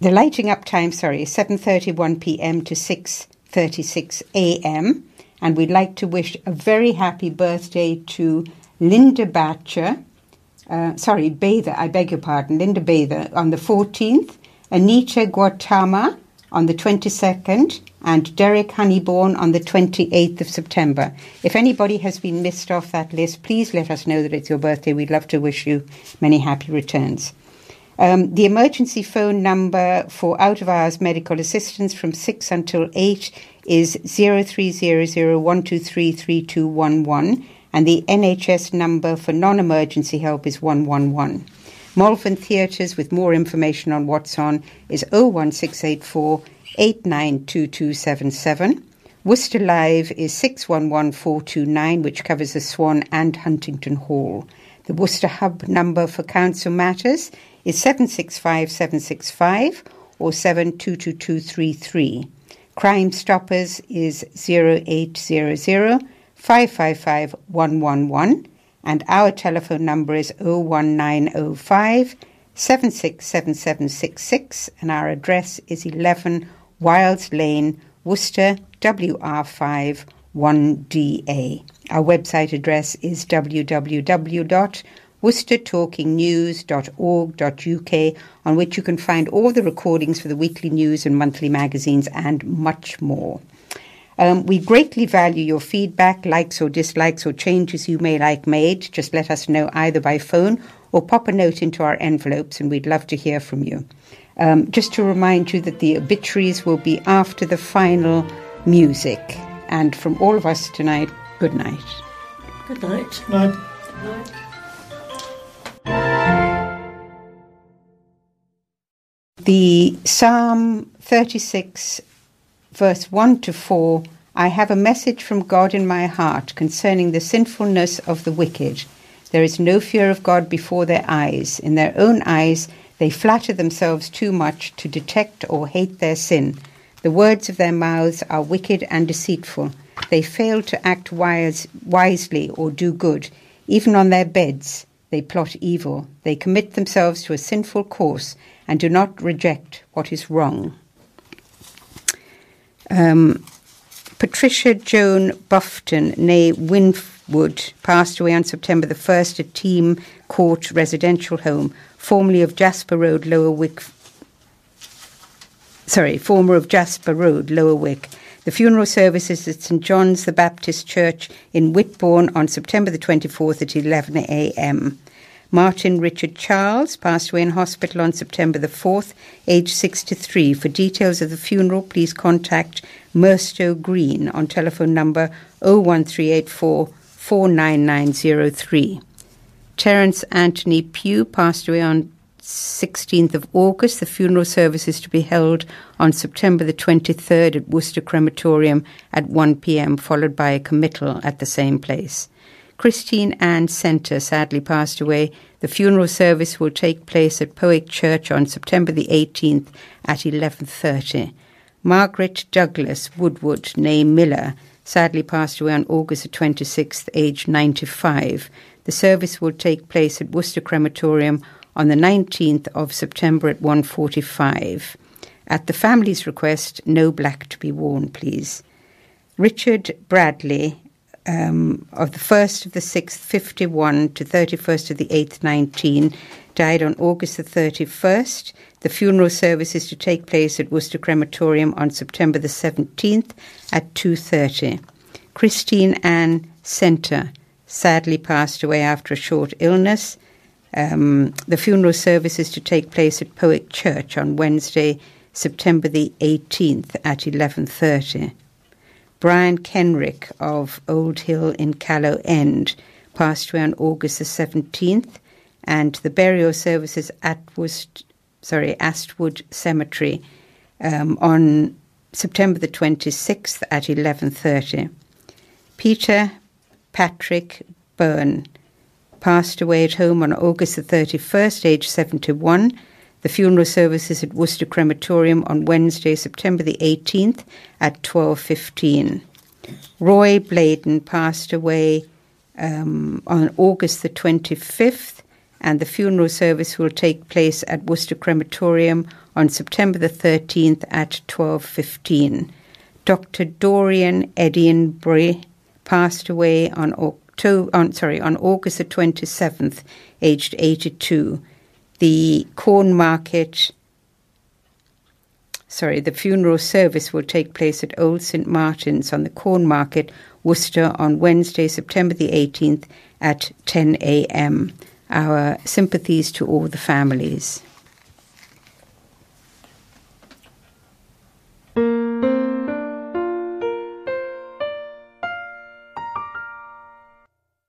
the lighting up time, sorry, is 7:31 p.m. to 6:36 a.m. And we'd like to wish a very happy birthday to Linda Batcher. Uh, sorry, Bather, I beg your pardon, Linda Bather on the 14th, Anita Guatama on the 22nd, and Derek Honeyborn on the 28th of September. If anybody has been missed off that list, please let us know that it's your birthday. We'd love to wish you many happy returns. Um, the emergency phone number for out of hours medical assistance from 6 until 8 is 0300 and the NHS number for non emergency help is 111. Malvern Theatres, with more information on what's on, is 01684 892277. Worcester Live is 611429, which covers the Swan and Huntingdon Hall. The Worcester Hub number for council matters is 765765 or 722233. Crime Stoppers is 0800 555 111 and our telephone number is 01905 767766 and our address is 11 Wilds Lane, Worcester, WR5 1DA. Our website address is www.worcestertalkingnews.org.uk, on which you can find all the recordings for the weekly news and monthly magazines and much more. Um, we greatly value your feedback, likes or dislikes, or changes you may like made. Just let us know either by phone or pop a note into our envelopes, and we'd love to hear from you. Um, just to remind you that the obituaries will be after the final music. And from all of us tonight, good night. Good night. Good Night. The Psalm 36, verse 1 to 4, I have a message from God in my heart concerning the sinfulness of the wicked. There is no fear of God before their eyes. In their own eyes, they flatter themselves too much to detect or hate their sin. The words of their mouths are wicked and deceitful. They fail to act wise, wisely or do good. Even on their beds, they plot evil. They commit themselves to a sinful course and do not reject what is wrong. Um, Patricia Joan Buffton, née Winwood, passed away on September the 1st at Team Court Residential Home, formerly of Jasper Road, Lower Wick. Sorry, former of Jasper Road, Lower Wick. The funeral service is at St John's the Baptist Church in Whitbourne on September the 24th at 11 a.m. Martin Richard Charles passed away in hospital on September the 4th, aged 63. For details of the funeral, please contact Merstow Green on telephone number 01384 49903. Terence Anthony Pugh passed away on 16th of August. The funeral service is to be held on September the 23rd at Worcester Crematorium at 1 p.m., followed by a committal at the same place. Christine Ann Center sadly passed away. The funeral service will take place at Powick Church on September the 18th at 11:30. Margaret Douglas Woodward, née Miller, sadly passed away on August the 26th, aged 95. The service will take place at Worcester Crematorium on the 19th of September at 1:45. At the family's request, no black to be worn, please. Richard Bradley um, of the 1st of the 6th, 51 to 31st of the 8th, 19, died on August the 31st. The funeral service is to take place at Worcester Crematorium on September the 17th at 2.30. Christine Ann Center sadly passed away after a short illness. Um, the funeral service is to take place at Powick Church on Wednesday, September the 18th at 11.30. Brian Kenrick of Old Hill in Callow End passed away on August the 17th, and the burial services at Worst, sorry, Astwood Cemetery um, on September the 26th at 11.30. Peter Patrick Byrne passed away at home on August the 31st, age 71. The funeral service is at Worcester Crematorium on Wednesday, September the 18th at 12.15. Roy Bladen passed away um, on August the 25th, and the funeral service will take place at Worcester Crematorium on September the 13th at 12.15. Dr. Dorian Edinbury passed away on October, on, sorry, on August the 27th, aged 82 the corn market sorry, the funeral service will take place at Old St. Martin's on the Corn Market, Worcester, on Wednesday, September the 18th at 10 a.m. Our sympathies to all the families.